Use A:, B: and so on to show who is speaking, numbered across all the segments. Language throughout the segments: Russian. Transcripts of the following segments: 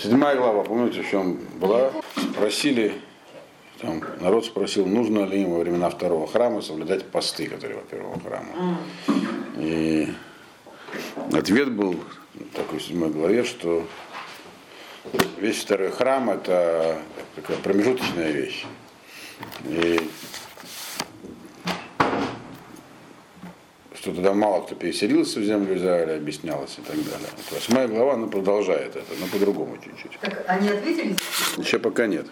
A: Седьмая глава, помните, в чем была? Просили, там, народ спросил, нужно ли им во времена второго храма соблюдать посты, которые во первого храма. И ответ был такой в седьмой главе, что весь второй храм это такая промежуточная вещь. И что тогда мало кто переселился в землю Израиля, объяснялось и так далее. Вот восьмая глава, она продолжает это, но по-другому чуть-чуть.
B: Так они ответили?
A: Еще пока нет.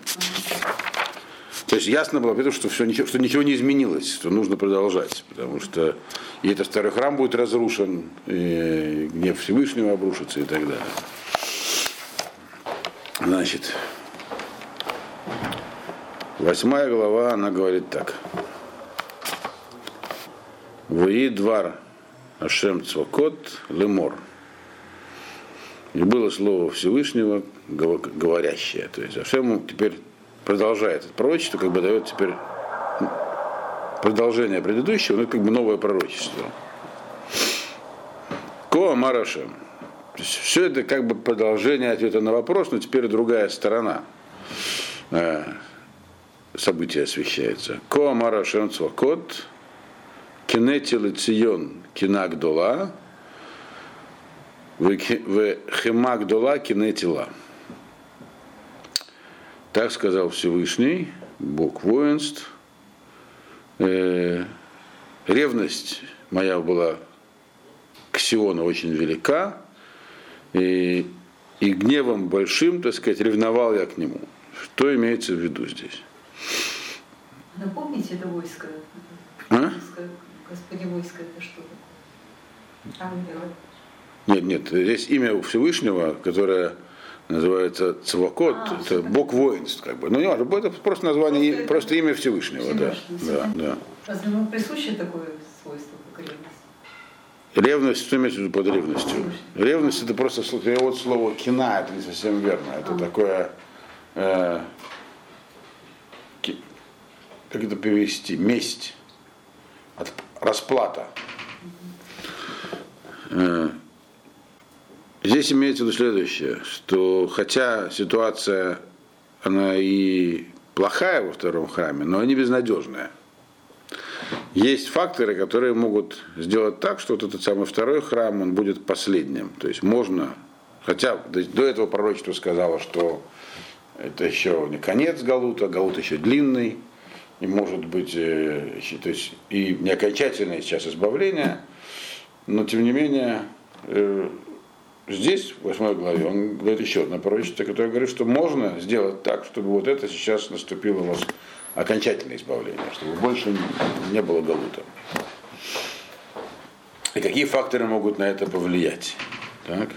A: То есть ясно было, потому что, все, ничего, что ничего не изменилось, что нужно продолжать. Потому что и этот второй храм будет разрушен, и гнев Всевышнего обрушится и так далее. Значит, восьмая глава, она говорит так. Вои двор Ашем Цвакот Лемор. И было слово Всевышнего говорящее. То есть Ашем теперь продолжает это пророчество, как бы дает теперь продолжение предыдущего, ну как бы новое пророчество. Ко Марашем. Все это как бы продолжение ответа на вопрос, но теперь другая сторона э, события освещается. Ко Марашем Цвакот Кенети Лецион Кинагдола, в Хемагдола Кинетила. Так сказал Всевышний, Бог воинств. Э, ревность моя была к Сиону очень велика, и, и гневом большим, так сказать, ревновал я к нему. Что имеется в виду здесь?
B: Напомните это войско.
A: А?
B: Господи войско это что такое? Ангелы.
A: Нет, нет, здесь имя Всевышнего, которое называется Цвакот,
B: А,
A: это Бог воинств, как бы. Ну, не важно, это просто название,
B: Просто
A: просто, имя Всевышнего, да.
B: Всевышний.
A: да, да.
B: Разве ему присуще такое свойство, как ревность?
A: Ревность, что имеется в виду под ревностью? Ревность это просто сло- перевод слова кина, это не совсем верно. Это
B: А.
A: такое, э, как это перевести, месть, расплата. Э, Здесь имеется в виду следующее, что хотя ситуация, она и плохая во втором храме, но и не безнадежная. Есть факторы, которые могут сделать так, что вот этот самый второй храм, он будет последним. То есть можно, хотя до этого пророчество сказало, что это еще не конец Галута, Галут еще длинный, и может быть, э, то есть и не окончательное сейчас избавление, но тем не менее э, здесь, в восьмой главе, он говорит еще одно пророчество, которое говорит, что можно сделать так, чтобы вот это сейчас наступило у вас окончательное избавление, чтобы больше не было галута. И какие факторы могут на это повлиять? Так?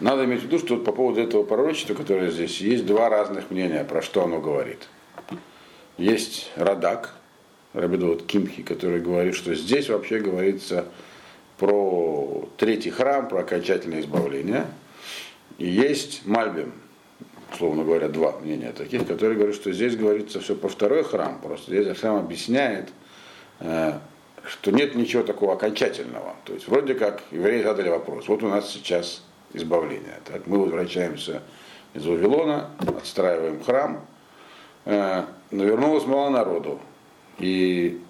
A: Надо иметь в виду, что по поводу этого пророчества, которое здесь, есть два разных мнения, про что оно говорит. Есть Радак, Рабидот Кимхи, который говорит, что здесь вообще говорится про третий храм, про окончательное избавление. И есть Мальбим, условно говоря, два мнения таких, которые говорят, что здесь говорится все про второй храм, просто здесь сам объясняет, э, что нет ничего такого окончательного. То есть вроде как евреи задали вопрос, вот у нас сейчас избавление. Так, мы возвращаемся из Вавилона, отстраиваем храм, э, но вернулось мало народу. И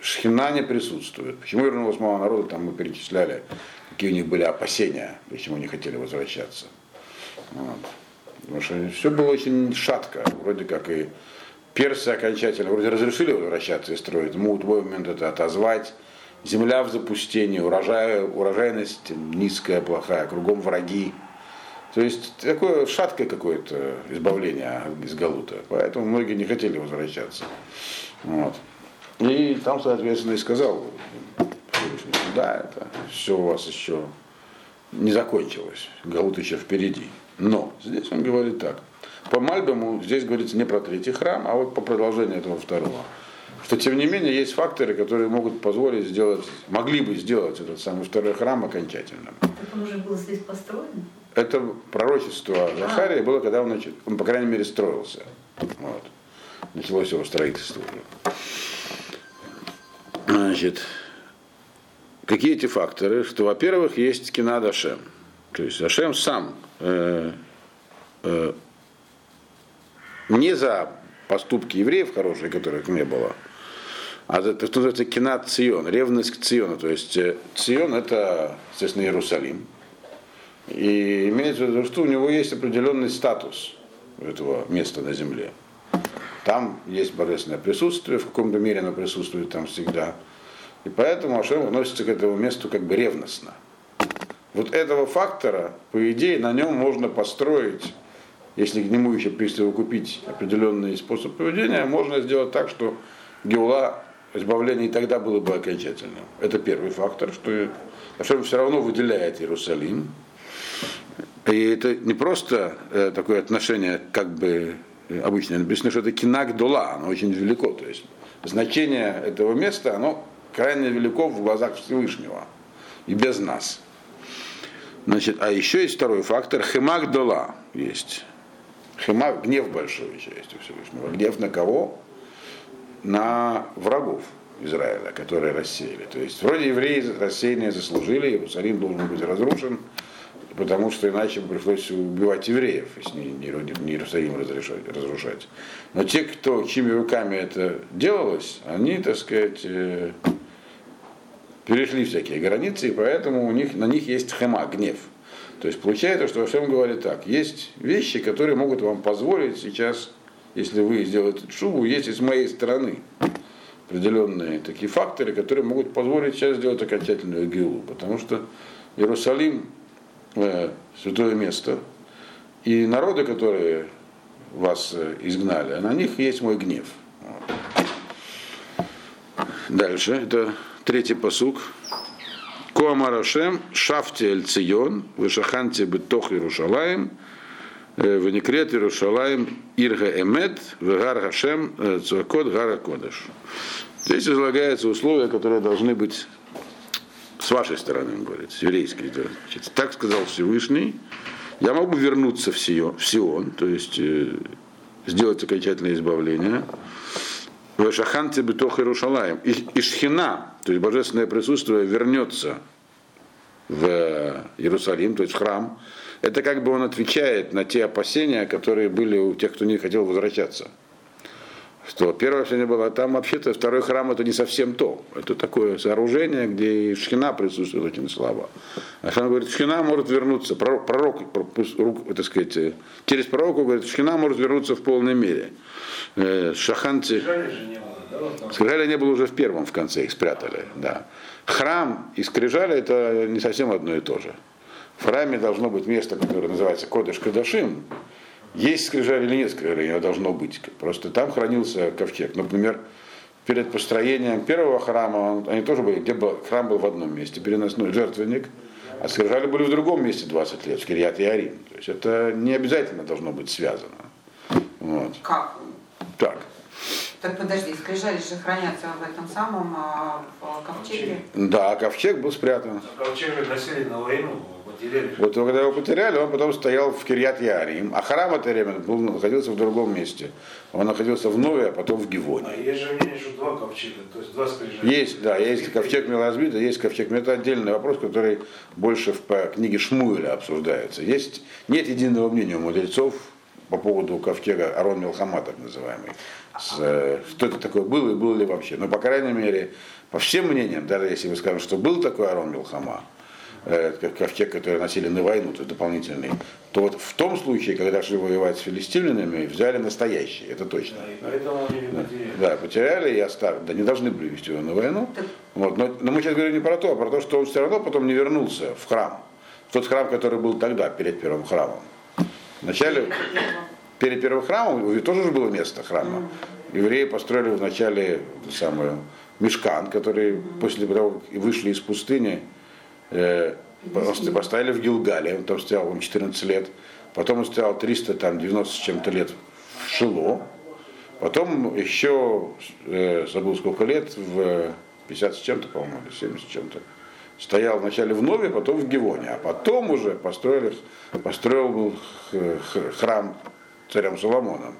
A: Шхина не присутствует. Почему вернулось мало народу, там мы перечисляли, какие у них были опасения, почему не хотели возвращаться. Вот. Потому что все было очень шатко. Вроде как и персы окончательно вроде разрешили возвращаться и строить. Могут в любой момент это отозвать. Земля в запустении, урожай, урожайность низкая, плохая, кругом враги. То есть такое шаткое какое-то избавление из Галута. Поэтому многие не хотели возвращаться. Вот. И там, соответственно, и сказал, да, это все у вас еще не закончилось. Галут еще впереди. Но здесь он говорит так. По Мальбому здесь говорится не про третий храм, а вот по продолжению этого второго. Что тем не менее есть факторы, которые могут позволить сделать, могли бы сделать этот самый второй храм окончательным.
B: Так он уже был здесь построен?
A: Это пророчество Захария было, когда он, начал, он, по крайней мере, строился. Вот. Началось его строительство уже. Значит, какие эти факторы? Что, во-первых, есть кинад Ашем. То есть Ашем сам э, э, не за поступки евреев хорошие, которых не было, а за то, что называется кинат Цион, ревность к Циону. То есть э, Цион это, естественно, Иерусалим. И имеется в виду, что у него есть определенный статус этого места на земле. Там есть божественное присутствие, в каком-то мере оно присутствует там всегда. И поэтому Ашем относится к этому месту как бы ревностно. Вот этого фактора, по идее, на нем можно построить, если к нему еще присовокупить определенный способ поведения, можно сделать так, что Геула избавление и тогда было бы окончательным. Это первый фактор, что Ашем все равно выделяет Иерусалим. И это не просто э, такое отношение, как бы обычно написано, что это кинак дула, оно очень велико. То есть значение этого места, оно крайне велико в глазах Всевышнего и без нас. Значит, а еще есть второй фактор, хемак дола есть. Хемак, гнев большой еще есть у Всевышнего. Гнев на кого? На врагов Израиля, которые рассеяли. То есть вроде евреи рассеянные заслужили, Иерусалим должен быть разрушен, потому что иначе бы пришлось убивать евреев, если не, Иерусалим разрешать, разрушать. Но те, кто, чьими руками это делалось, они, так сказать, э, перешли всякие границы, и поэтому у них, на них есть хема, гнев. То есть получается, что во всем говорит так. Есть вещи, которые могут вам позволить сейчас, если вы сделаете шубу, есть и с моей стороны определенные такие факторы, которые могут позволить сейчас сделать окончательную геулу. Потому что Иерусалим святое место, и народы, которые вас э, изгнали, на них есть мой гнев. Дальше, это Третий посук. Коамарашем шафти эль цион, вышаханти бетох Иерушалаем, э, веникрет Иерушалаем ирга эмет, вегар хашем э, цуакот гара кодыш. Здесь излагаются условия, которые должны быть с вашей стороны, он говорит, с еврейской. Значит, так сказал Всевышний, я могу вернуться в Сион, в Сион то есть э, сделать окончательное избавление, Вешаханте бетох Иерушалаем. Шхина, то есть божественное присутствие, вернется в Иерусалим, то есть в храм. Это как бы он отвечает на те опасения, которые были у тех, кто не хотел возвращаться. Что первое опасение было, а там вообще-то второй храм это не совсем то. Это такое сооружение, где и шхина присутствует очень слабо. А он говорит, шхина может вернуться, пророк, пророк так сказать, через пророка говорит, шхина может вернуться в полной мере. Э, Шаханти... Скрижали не было уже в первом, в конце их спрятали. Да. Храм и скрижали это не совсем одно и то же. В храме должно быть место, которое называется Кодыш Кадашим. Есть скрижали или нет скрижали, оно должно быть. Просто там хранился ковчег. Например, перед построением первого храма, они тоже были, где был, храм был в одном месте, переносной жертвенник, а скрижали были в другом месте 20 лет, в Кирьят и Арим. То есть это не обязательно должно быть связано.
B: Вот. Как?
A: Так.
B: Так подожди, скрижали же хранятся в этом самом а, в ковчеге?
A: Да, ковчег был спрятан.
C: А ковчег же носили на войну,
A: потеряли. Вот когда его потеряли, он потом стоял в Кирьят Ярим, а храм это время был, находился в другом месте. Он находился в Нове, а потом в Гивоне. А
C: есть же мнение, что два ковчега, то есть два скрижали.
A: Есть, да, есть ковчег Милозбита, есть ковчег. Но это отдельный вопрос, который больше в книге Шмуэля обсуждается. Есть, нет единого мнения у мудрецов по поводу ковчега Арон Милхама, так называемый. С, э, что это такое было и было ли вообще. Но, по крайней мере, по всем мнениям, даже если мы скажем, что был такой Арон Милхама, э, ковчег, который носили на войну, то есть дополнительный, то вот в том случае, когда шли воевать с филистимлянами, взяли настоящий, это точно.
C: Да, поэтому они
A: да, потеряли. Да, потеряли и оставили. Да, не должны были вести его на войну. Вот, но, но мы сейчас говорим не про то, а про то, что он все равно потом не вернулся в храм. В тот храм, который был тогда, перед первым храмом. Вначале, перед первым храмом, тоже же было место храма. Евреи построили вначале самую мешкан, который после того, как вышли из пустыни, э, поставили в Гилгале, он там стоял он 14 лет, потом он стоял 390 с чем-то лет в Шило, потом еще, э, забыл сколько лет, в 50 с чем-то, по-моему, или 70 с чем-то, стоял вначале в Нове, потом в Гивоне, а потом уже построили, построил был храм царем Соломоном.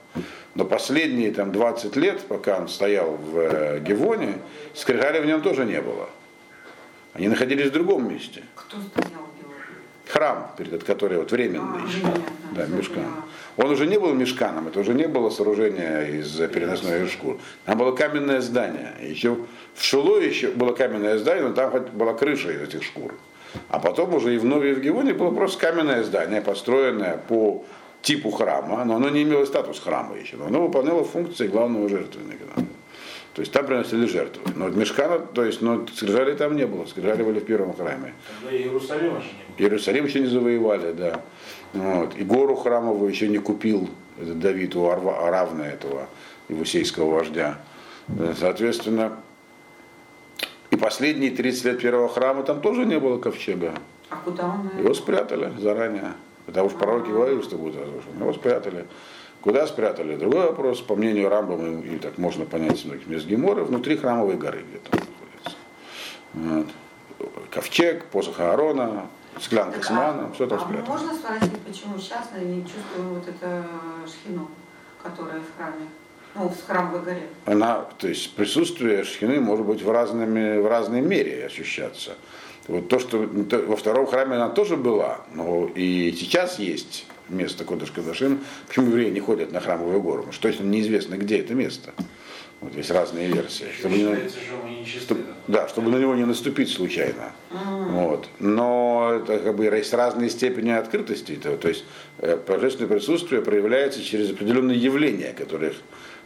A: Но последние там, 20 лет, пока он стоял в э, Гивоне, скрижали в нем тоже не было. Они находились в другом месте.
B: Кто стоял
A: храм, перед которым вот временный.
B: А, временно,
A: да, мешкан. Он уже не был мешканом, это уже не было сооружение из переносной шкур. Там было каменное здание. Еще в Шило еще было каменное здание, но там хоть была крыша из этих шкур. А потом уже и в Новой Евгевоне было просто каменное здание, построенное по типу храма, но оно не имело статус храма еще, но оно выполняло функции главного жертвенника. То есть там приносили жертвы. Но мешкана, то есть, но скрижали там не было, скрижали были в первом храме.
C: Тогда Иерусалима же не было.
A: Иерусалим еще не завоевали, да. Вот. И гору храмовую еще не купил Давид у Арва- Аравна этого евусейского вождя. Соответственно, и последние 30 лет первого храма там тоже не было ковчега.
B: А куда он?
A: Его спрятали заранее. Потому что пророки говорили, что будет разрушен. Его спрятали. Куда спрятали? Другой вопрос. По мнению Рамбама, и так можно понять многих мест Гемора, внутри храмовой горы где-то находится. Вот. Ковчег, посох Аарона, склянка с
B: а-
A: маном, все там
B: а
A: спрятано.
B: можно спросить, почему сейчас мы не чувствуем вот это шхину, которая в храме? Ну, в храмовой горе.
A: Она, то есть присутствие шхины может быть в, разными, в разной мере ощущаться. Вот то, что то- во втором храме она тоже была, но и сейчас есть место Кодыш Кадашим. Почему евреи не ходят на храмовую гору? Потому что точно неизвестно, где это место. Вот есть разные версии. Чтобы не,
C: Считается, что мы не чисты.
A: чтоб- да, чтобы на него не наступить случайно. Вот. Но это как бы есть разные степени открытости. этого. То есть э, божественное присутствие проявляется через определенные явления, которых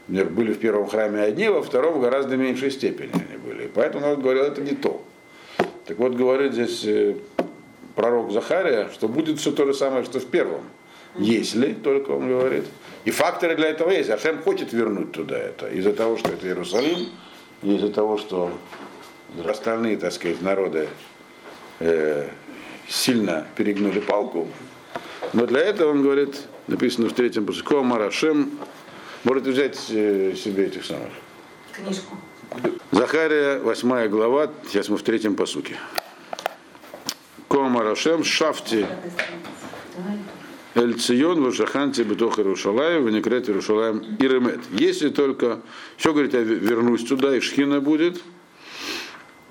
A: например, были в первом храме одни, во втором в гораздо меньшей степени они были. И поэтому народ говорил, это не то. Так вот, говорит здесь э, пророк Захария, что будет все то же самое, что в первом. Если, только он говорит. И факторы для этого есть. Ашем хочет вернуть туда это. Из-за того, что это Иерусалим, и из-за того, что остальные, так сказать, народы э, сильно перегнули палку. Но для этого, он говорит, написано в третьем посылке, Марашем, можете взять э, себе этих самых.
B: Книжку.
A: Захария, 8 глава, сейчас мы в третьем посуке. Комарашем шафти Эль Цион, Вашаханти, Бетох Иерушалаем, Венекрет Иерушалаем и Ремет. Если только, все говорит, я вернусь туда, и Шхина будет.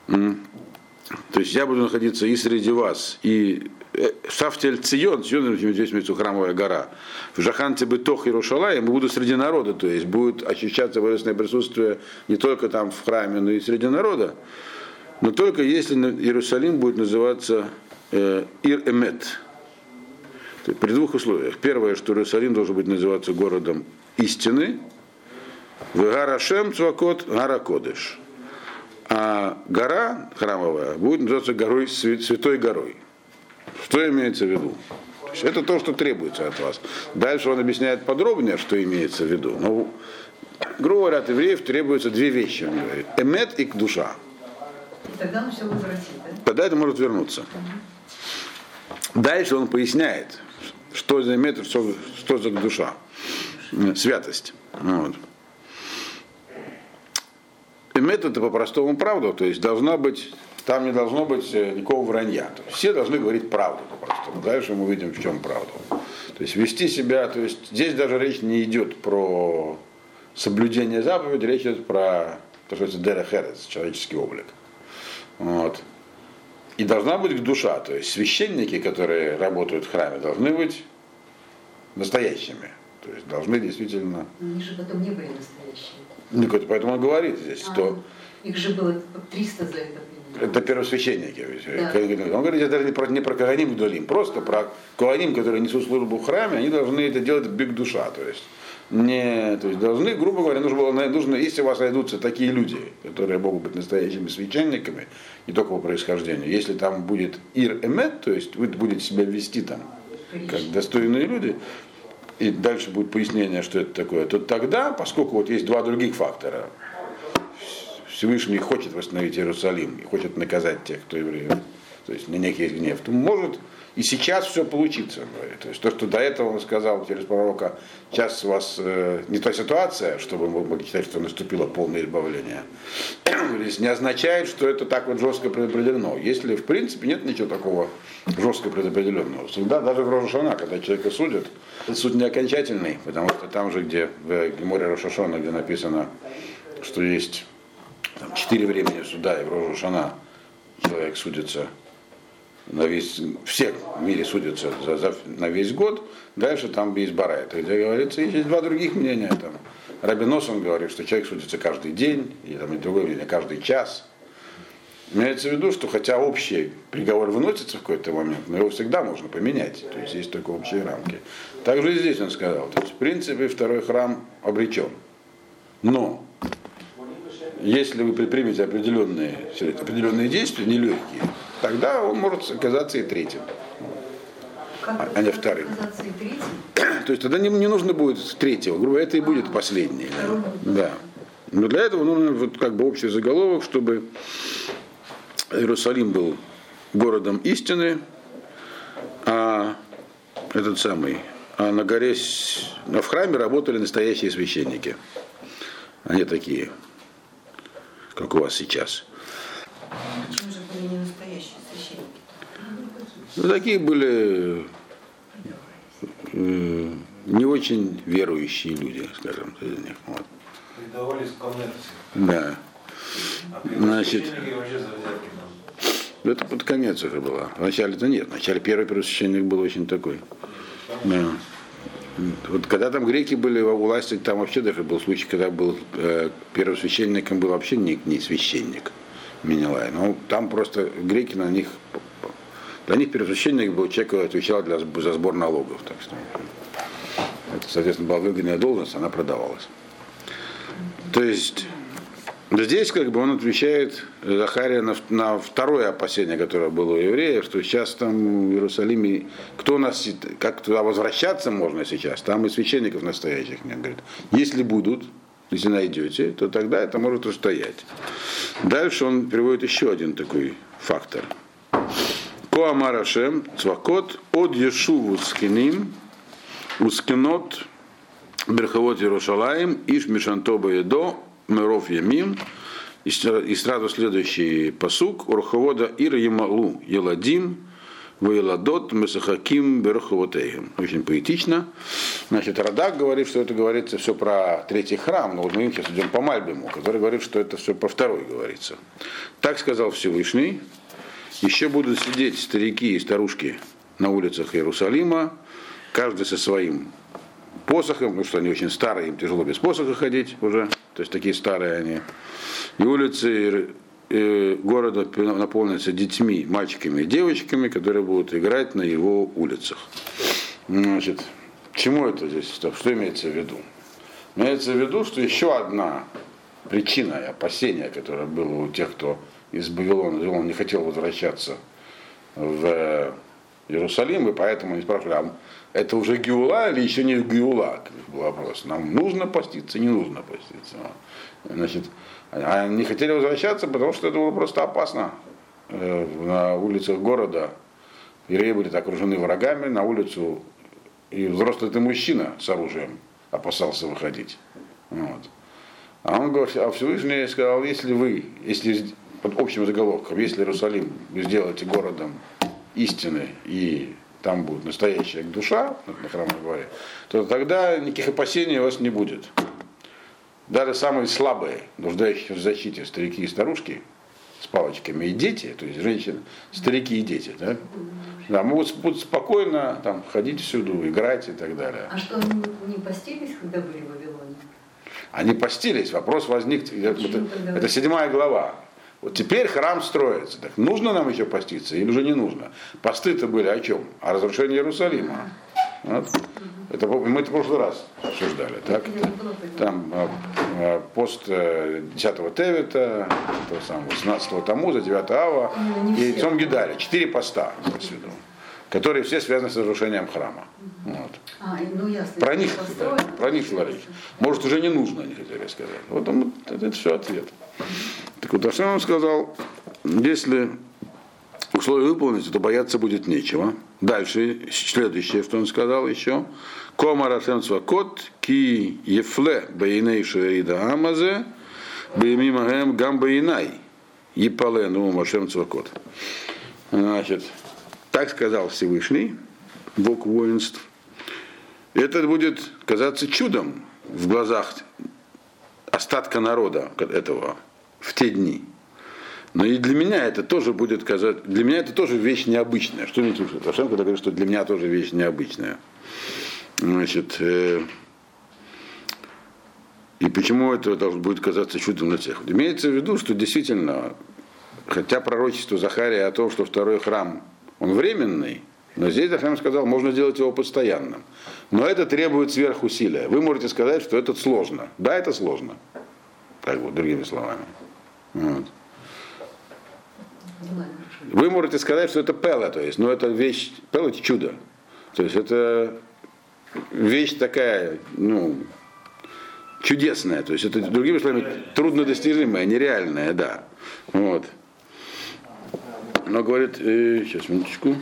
A: То есть я буду находиться и среди вас, и э, Шафти Эль Цион, Цион, здесь имеется храмовая гора. В Жаханте Бетох Иерушалаем, буду среди народа, то есть будет ощущаться божественное присутствие не только там в храме, но и среди народа. Но только если Иерусалим будет называться э, Ир-Эмет, При двух условиях. Первое, что Иерусалим должен быть называться городом истины. Гарашем Цвакот Гара Кодыш. А гора храмовая будет называться горой, свя- святой горой. Что имеется в виду? То есть это то, что требуется от вас. Дальше он объясняет подробнее, что имеется в виду. Но, грубо говоря, от евреев требуются две вещи, он говорит. Эмет и душа.
D: И тогда он все возвратит, да?
A: Тогда это может вернуться. Дальше он поясняет, что за метр, что, что за душа. Святость. Вот. Эмет это по-простому правда, то есть должна быть, там не должно быть э, никакого вранья. Все должны говорить правду по-простому. Дальше мы увидим, в чем правда. То есть вести себя, то есть здесь даже речь не идет про соблюдение заповедей, речь идет про то, что это человеческий облик. Вот. И должна быть душа, то есть священники, которые работают в храме, должны быть настоящими. То есть должны действительно...
D: Но они же потом не были настоящими.
A: Ну, Поэтому он говорит здесь, что
D: А, Их же было 300 за это время.
A: это первосвященники.
D: Да.
A: Он говорит это не про, не про Каганим Гдолим, просто про Куаним, которые несут службу в храме, они должны это делать биг душа. То есть, не, то есть должны, грубо говоря, нужно было, нужно, если у вас найдутся такие люди, которые могут быть настоящими священниками, не только по происхождению, если там будет ир эмет, то есть вы будете себя вести там как достойные люди, и дальше будет пояснение, что это такое, то тогда, поскольку вот есть два других фактора, Всевышний хочет восстановить Иерусалим и хочет наказать тех, кто евреев, то есть на них есть гнев, то может и сейчас все говорит. То есть то, что до этого он сказал через пророка, сейчас у вас э, не та ситуация, чтобы мы могли считать, что наступило полное избавление, не означает, что это так вот жестко предопределено. Если в принципе нет ничего такого жестко предопределенного. Всегда, даже в Рошашана, когда человека судят, суд не окончательный, потому что там же, где в Геморе Рошашона, где написано, что есть четыре времени суда, и в Рошашана человек судится на весь, все в мире судятся за, за, на весь год, дальше там есть барайта, где говорится, есть два других мнения. Там. Рабинос, говорит, что человек судится каждый день, и там и другое мнение, каждый час. Имеется в виду, что хотя общий приговор выносится в какой-то момент, но его всегда можно поменять. То есть есть только общие рамки. Также и здесь он сказал. То есть, в принципе, второй храм обречен. Но если вы предпримете определенные, определенные действия, нелегкие, тогда он может оказаться и третьим.
D: Как
A: а не вторым. То есть тогда не, не нужно будет третьего, грубо это и будет последний. Да. да. Но для этого нужен вот как бы общий заголовок, чтобы Иерусалим был городом истины, а этот самый, а на горе, а в храме работали настоящие священники. Они такие, как у вас сейчас.
B: Почему же были не настоящие священники?
A: Ну, такие были э, не очень верующие люди, скажем, среди них. Вот.
C: Предавались коммерции.
A: Да.
C: А
A: Значит. Ну, Это под конец уже было. Вначале-то нет. Вначале первый первосвященник был очень такой. Да. Вот когда там греки были во власти, там вообще даже был случай, когда был э, первосвященником был вообще не, не священник Менелай. Но там просто греки на них для них первосвященник был человек, который отвечал для, за сбор налогов. Так что это, соответственно, была выгодная должность, она продавалась. То есть Здесь как бы он отвечает Захария на, на второе опасение, которое было у евреев, что сейчас там в Иерусалиме, кто нас, как туда возвращаться можно сейчас, там и священников настоящих нет. Говорит, если будут, если найдете, то тогда это может устоять. Дальше он приводит еще один такой фактор. Коамарашем, цвакот, от Ешуву скиним, ускинот, Берховод Иерушалаем, Иш Мишантоба Едо, Миров Ямим, и сразу следующий посук, Урховода Ир Ямалу Еладим, Вейладот Месахаким Берховотейгем. Очень поэтично. Значит, Радак говорит, что это говорится все про третий храм, но вот мы сейчас идем по Мальбиму, который говорит, что это все по второй говорится. Так сказал Всевышний. Еще будут сидеть старики и старушки на улицах Иерусалима, каждый со своим посохом, потому что они очень старые, им тяжело без посоха ходить уже, то есть такие старые они. И улицы э, города наполнятся детьми, мальчиками и девочками, которые будут играть на его улицах. Значит, чему это здесь, что имеется в виду? Имеется в виду, что еще одна причина и опасение, которое было у тех, кто из Вавилона, он не хотел возвращаться в Иерусалим, и поэтому они спрашивали, а это уже Геула или еще не Геула? Был вопрос. Нам нужно поститься, не нужно поститься. Значит, они хотели возвращаться, потому что это было просто опасно. Э, на улицах города евреи были окружены врагами, на улицу и взрослый ты мужчина с оружием опасался выходить. Вот. А он говорит, а Всевышний сказал, если вы, если под общим заголовком, если Иерусалим вы сделаете городом истины и там будет настоящая душа на храмовой горе, то тогда никаких опасений у вас не будет. Даже самые слабые, нуждающиеся в защите старики и старушки с палочками и дети, то есть женщины, старики и дети, да, да могут, будут спокойно там, ходить всюду, играть и так далее.
D: А что, они не постились, когда были в Вавилоне?
A: Они постились, вопрос возник, это, это седьмая глава. Вот теперь храм строится. Так нужно нам еще поститься или уже не нужно? Посты-то были о чем? О разрушении Иерусалима. Вот. Это, мы это в прошлый раз обсуждали. Так? Там а, а, пост 10 э, Тевита, того самого, 18 Тамуза, 9 Ава ну, и Цом Гидаля. Четыре поста, виду, которые все связаны с разрушением храма. Вот.
D: А, ну, ясно.
A: Про них, да, про них речь. Может, уже не нужно, они хотели сказать. Вот он, это, это все ответ. Так вот, Ашем он сказал, если условия выполнить, то бояться будет нечего. Дальше, следующее, что он сказал еще. Кома Рашем Цвакот, ки ефле бейней шеида амазе, беймимаhem гам бейнай, епале ну Машем Цвакот. Значит, так сказал Всевышний, Бог воинств. Это будет казаться чудом в глазах остатка народа этого в те дни. Но и для меня это тоже будет казать, для меня это тоже вещь необычная. Что имеете в виду? Рашем, когда говорит, что для меня тоже вещь необычная. Значит, э, и почему это должно будет казаться чудом на всех? Имеется в виду, что действительно, хотя пророчество Захария о том, что второй храм, он временный, но здесь Захария сказал, можно сделать его постоянным. Но это требует сверхусилия. Вы можете сказать, что это сложно. Да, это сложно. Как бы, другими словами. Вот. Вы можете сказать, что это пела, то есть, но это вещь, пела это чудо. То есть это вещь такая, ну, чудесная. То есть это, другими словами, труднодостижимая, нереальная, да. Вот. Но говорит, э, сейчас, минуточку,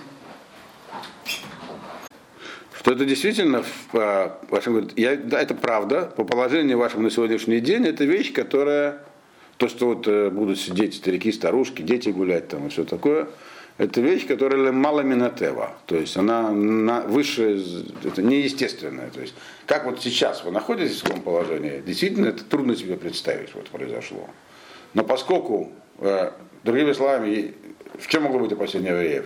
A: что это действительно, вашим, говорит, я, да, это правда, по положению вашему на сегодняшний день, это вещь, которая то, что вот э, будут сидеть старики, старушки, дети гулять там и все такое, это вещь, которая мало минотева. То есть она на, выше, это неестественная. То есть как вот сейчас вы находитесь в таком положении, действительно это трудно себе представить, вот произошло. Но поскольку, э, другими словами, в чем могло быть опасение евреев?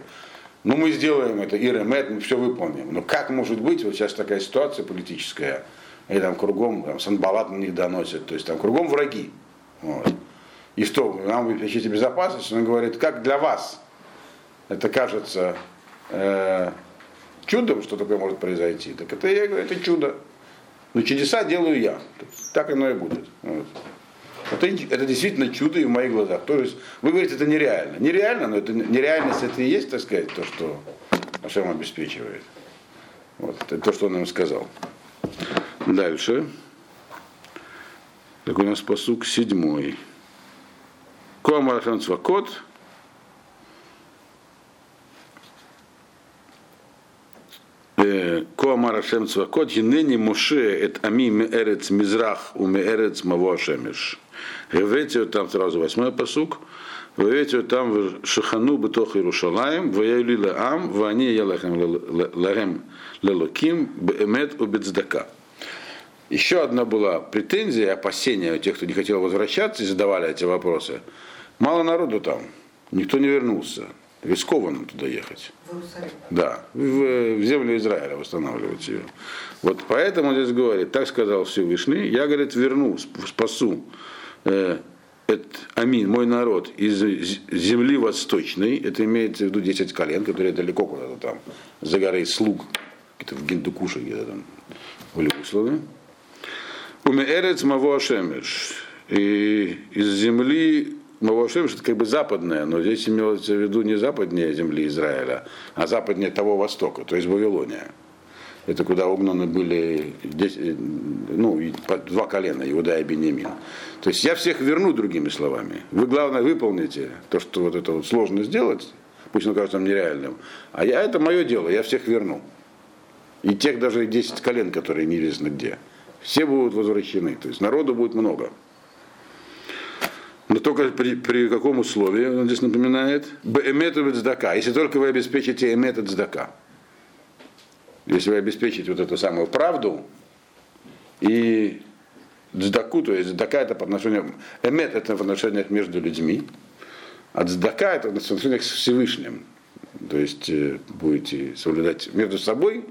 A: Ну, мы сделаем это, Иремет, мы все выполним. Но как может быть, вот сейчас такая ситуация политическая, и там кругом, там, Санбалат на них доносит, то есть там кругом враги. Вот. И что, нам обеспечите безопасность? Он говорит, как для вас это кажется э, чудом, что такое может произойти. Так это я говорю, это чудо. Но чудеса делаю я. Так оно и будет. Вот. Это, это действительно чудо и в моих глазах. То есть вы говорите, это нереально. Нереально, но это нереальность это и есть, так сказать, то, что Ашем обеспечивает. Вот, это то, что он им сказал. Дальше. Так у нас посук седьмой. Коамар Шанцвакот. Коамар Ашем Цвакот, Хинени Моше, это Ами Меэрец Мизрах, у Меэрец Маво Говорите там сразу восьмой посук. Говорите там в Шахану Бетох Иерушалаем, Ваяюли Лаам, Вани Ялахем Ларем Лелоким, Беэмет Убецдака. Еще одна была претензия, опасения у тех, кто не хотел возвращаться и задавали эти вопросы. Мало народу там, никто не вернулся. Рискованно туда ехать.
B: В.
A: Да, в, в землю Израиля восстанавливать ее. Вот поэтому здесь говорит, так сказал Всевышний, я, говорит, верну, спасу э, амин, мой народ из земли восточной, это имеется в виду 10 колен, которые далеко куда-то там, за горой слуг, где-то в Гиндукуше где-то там были условия. Умеэрец Маво Ашемеш. И из земли Мавошем, это как бы западная, но здесь имелось в виду не западнее земли Израиля, а западнее того востока, то есть Вавилония. Это куда угнаны были ну, два колена, Иуда и Бенемин. То есть я всех верну, другими словами. Вы, главное, выполните то, что вот это вот сложно сделать, пусть оно кажется нереальным, а я, это мое дело, я всех верну. И тех даже 10 колен, которые неизвестно где. Все будут возвращены, то есть народу будет много. Но только при, при каком условии, он здесь напоминает, бэмет цдака, если только вы обеспечите эмет цдака. Если вы обеспечите вот эту самую правду и цдаку, то есть цдака это по отношению, эмет это в отношениях между людьми, а цдака это в отношениях с Всевышним. То есть э, будете соблюдать между собой,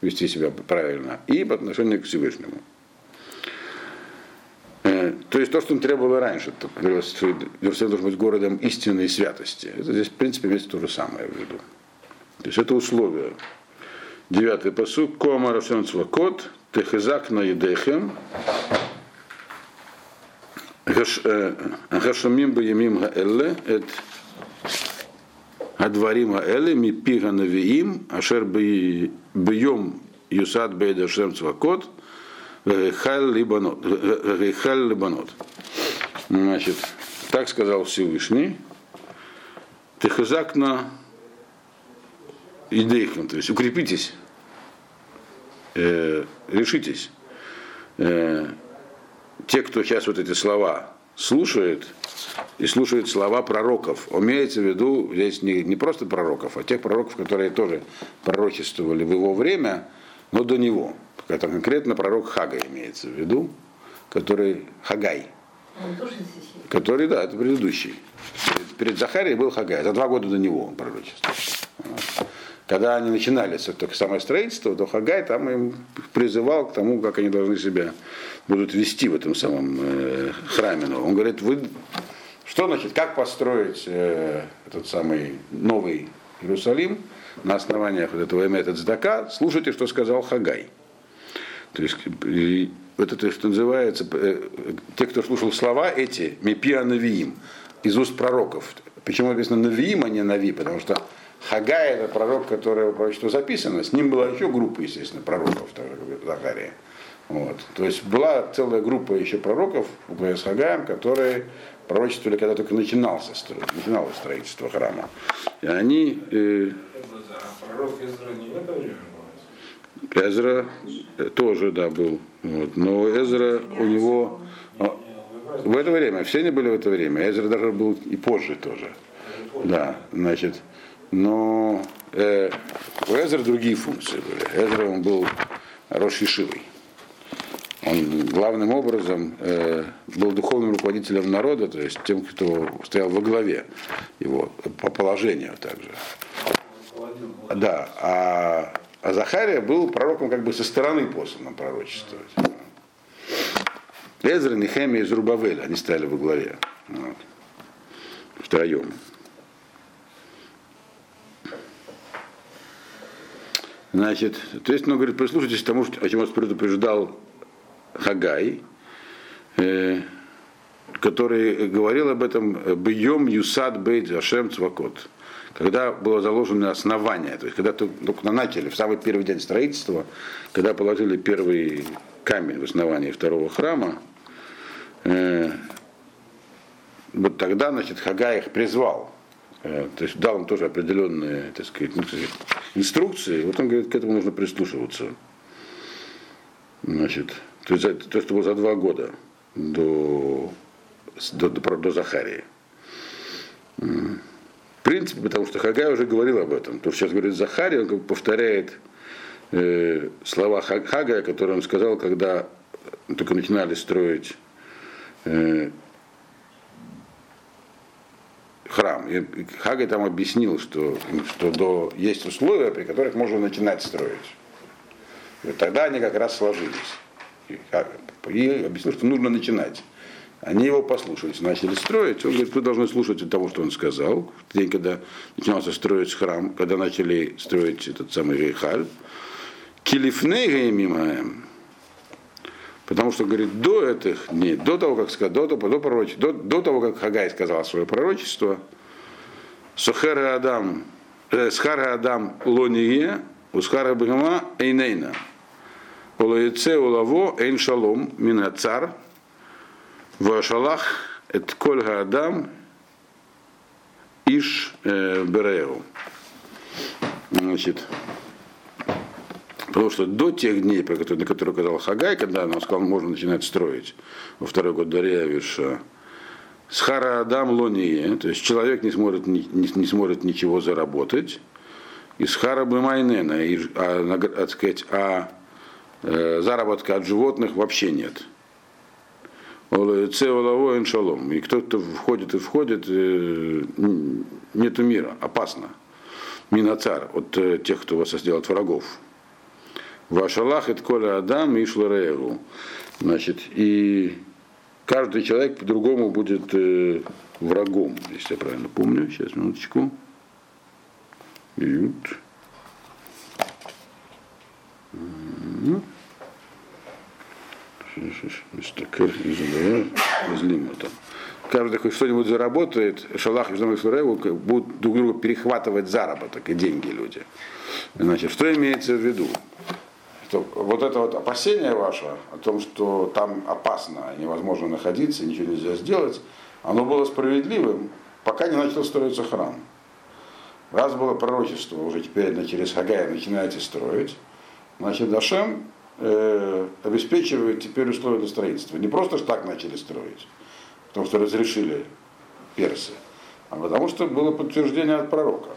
A: вести себя правильно, и по отношению к Всевышнему. То есть то, что он требовал раньше, то, что Иерусалим должен быть городом истинной святости. Это здесь, в принципе, имеется то же самое в виду. То есть это условие. Девятый посуд. Кома Рашем Цвакот, Техизак на Едехем, э, Гашамим Баямим Гаэлле, Эт Адварим Гаэлле, Мипига Навиим, Ашер Бьем Юсад Бейда Шем Цвакот, Гехаль Либанот. Значит, так сказал Всевышний. Техизак на Идейхем, то есть укрепитесь э, решитесь. Э, те, кто сейчас вот эти слова слушает, и слушает слова пророков. Имеется в виду здесь не, не просто пророков, а тех пророков, которые тоже пророчествовали в его время, но до него. Это конкретно пророк Хага имеется в виду, который Хагай. Который, да, это предыдущий. Перед, перед Захарией был Хагай, за два года до него он пророчествовал. Когда они начинали с только самое строительство, то Хагай там им призывал к тому, как они должны себя будут вести в этом самом э, храме. новом. Он говорит, вы что значит, как построить э, этот самый новый Иерусалим на основаниях вот этого Эмета Цдака, слушайте, что сказал Хагай. То есть и вот это, что называется, э, те, кто слушал слова эти, Мепиа Навиим, из уст пророков. Почему написано Навиим, а не Нави? Потому что Хагай это пророк, которого пророчество записано. С ним была еще группа, естественно, пророков, так как Захария. Вот. То есть была целая группа еще пророков с Хагаем, которые пророчествовали, когда только начинался начиналось строительство храма. И они, э,
C: пророк Эзра не в это время был?
A: Эзра э, тоже, да, был. Вот. Но Эзра у него а, в это время, все они были в это время. Эзра даже был и позже тоже. Да, значит, но э, у Эзра другие функции были. Эзра он был Рошишивой. Он главным образом э, был духовным руководителем народа, то есть тем, кто стоял во главе его по положению также. Да, а, а Захария был пророком как бы со стороны посланным пророчествовать. Эзра, Нехемия и Зрубавель, они стояли во главе. Вот. Втроем. Значит, то есть, он говорит, прислушайтесь к тому, о чем вас предупреждал Хагай, э, который говорил об этом Бьем Юсад Бейт Ашем Цвакот. Когда было заложено основание, то есть когда только начали, в самый первый день строительства, когда положили первый камень в основании второго храма, э, вот тогда, значит, Хагай их призвал. Э, То есть дал им тоже определенные, так сказать, ну, инструкции. Вот он говорит, к этому нужно прислушиваться. Значит, то есть то, что было за два года до, до, до, до Захарии. В принципе, потому что Хагай уже говорил об этом. То, что сейчас говорит Захария, он как бы повторяет э, слова Ха- Хагая, которые он сказал, когда только начинали строить э, храм. И Хагай там объяснил, что, что до, есть условия, при которых можно начинать строить. И тогда они как раз сложились. И, и объяснил, что нужно начинать. Они его послушались, начали строить. Он говорит, вы должны слушать того, что он сказал. В день, когда начинался строить храм, когда начали строить этот самый Рейхаль. Килифней мимаем. Потому что, говорит, до этих дней, до того, как сказал, до, того- до, пророч- до, до того, как Хагай сказал свое пророчество, Сухера Адам, э, Схара Адам Лоние, Усхара Бгама Эйнейна. Улаице улаво эйн шалом мин цар, Вашалах эт коль Адам Иш э, Береу. Значит, Потому что до тех дней, про которые, на которые указал Хагай, когда он сказал, можно начинать строить во второй год Дарьявиша, Схара Адам Лония, то есть человек не сможет, не, не сможет ничего заработать, и Схара Бемайнена, и, а, так сказать, а э, заработка от животных вообще нет. Цеолово шалом. И кто-то входит и входит, э, нету мира, опасно. Минацар от э, тех, кто вас сделает врагов. Вашалах это коля Адам и Шларееву. Значит, и каждый человек по-другому будет э, врагом, если я правильно помню. Сейчас, минуточку. Ют. Каждый хоть что-нибудь заработает, Шалах и Шларееву будут друг друга перехватывать заработок и деньги люди. Значит, что имеется в виду? Что вот это вот опасение ваше о том, что там опасно, невозможно находиться, ничего нельзя сделать, оно было справедливым, пока не начал строиться храм. Раз было пророчество, уже теперь через Хагая начинаете строить, значит, Дашем э, обеспечивает теперь условия для строительства. Не просто ж так начали строить, потому что разрешили персы, а потому что было подтверждение от пророка.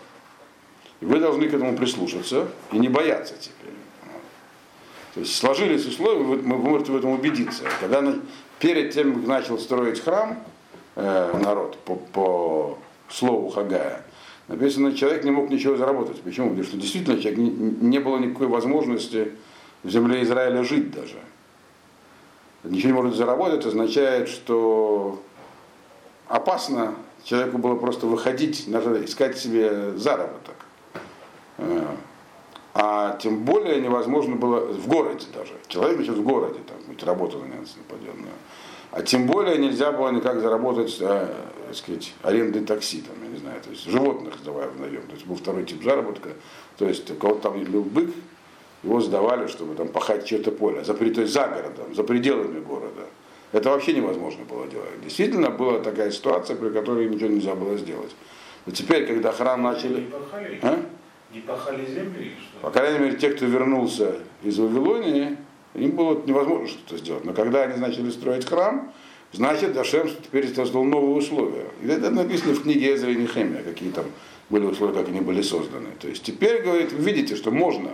A: И вы должны к этому прислушаться и не бояться теперь. То есть сложились условия, вы, вы можете в этом убедиться. Когда перед тем, как начал строить храм э, народ по, по слову Хагая, написано, человек не мог ничего заработать. Почему? Потому что действительно человек не, не было никакой возможности в земле Израиля жить даже. Ничего не может заработать означает, что опасно человеку было просто выходить, надо искать себе заработок. А тем более невозможно было в городе даже. Человек значит в городе, там, быть работа на немца нападенную. А тем более нельзя было никак заработать, э, так сказать, арендой такси, там, я не знаю, то есть животных давай наем. То есть был второй тип заработка. То есть у кого-то там был бык, его сдавали, чтобы там пахать чье-то поле, за, то есть за городом, за пределами города. Это вообще невозможно было делать. Действительно была такая ситуация, при которой ничего нельзя было сделать. Но теперь, когда храм начали... А?
C: Не пахали земли или что?
A: По крайней мере, те, кто вернулся из Вавилонии, им было невозможно что-то сделать. Но когда они начали строить храм, значит, Ашем теперь создал новые условия. И это написано в книге Эзра и Нехемия, какие там были условия, как они были созданы. То есть теперь, говорит, видите, что можно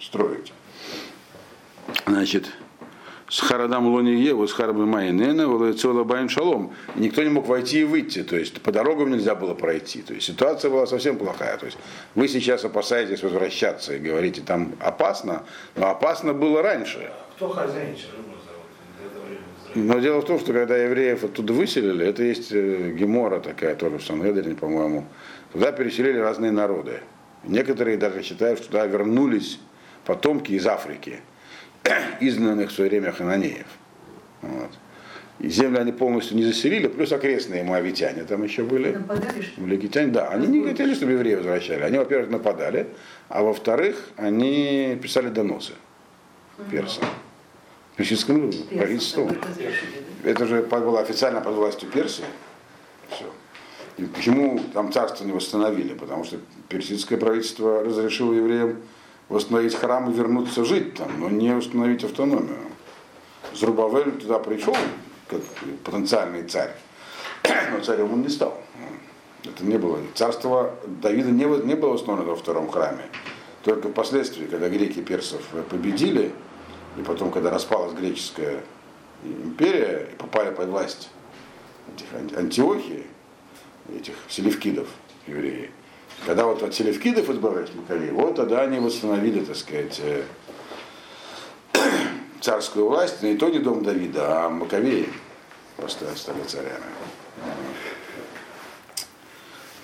A: строить. Значит, с Харадам Лони Еву, с Харабы Майнена, Валайцола Байн Шалом. Никто не мог войти и выйти, то есть по дорогам нельзя было пройти. То есть ситуация была совсем плохая. То есть вы сейчас опасаетесь возвращаться и говорите, там опасно, но опасно было раньше.
C: Кто хозяйничал?
A: Но дело в том, что когда евреев оттуда выселили, это есть э, Гемора такая тоже в Сангедрине, по-моему, туда переселили разные народы. Некоторые даже считают, что туда вернулись потомки из Африки, изгнанных в свое время хананеев. Вот. И землю они полностью не заселили, плюс окрестные моавитяне там еще были. Млекитяне, да, они не хотели, чтобы евреи возвращали. Они, во-первых, нападали, а во-вторых, они писали доносы персам. Персидскому правительству.
D: Это
A: же было официально под властью Персии. Все. И почему там царство не восстановили? Потому что персидское правительство разрешило евреям восстановить храм и вернуться жить там, но не установить автономию. Зрубавель туда пришел, как потенциальный царь, но царем он не стал. Это не было. Царство Давида не, не было установлено во втором храме. Только впоследствии, когда греки персов победили, и потом, когда распалась греческая империя, и попали под власть этих Ан- Антиохии, этих селевкидов, евреи, когда вот от селевкидов избавились Маковеи, вот тогда они восстановили, так сказать, э, царскую власть, но и то не дом Давида, а Маковеи просто стали царями.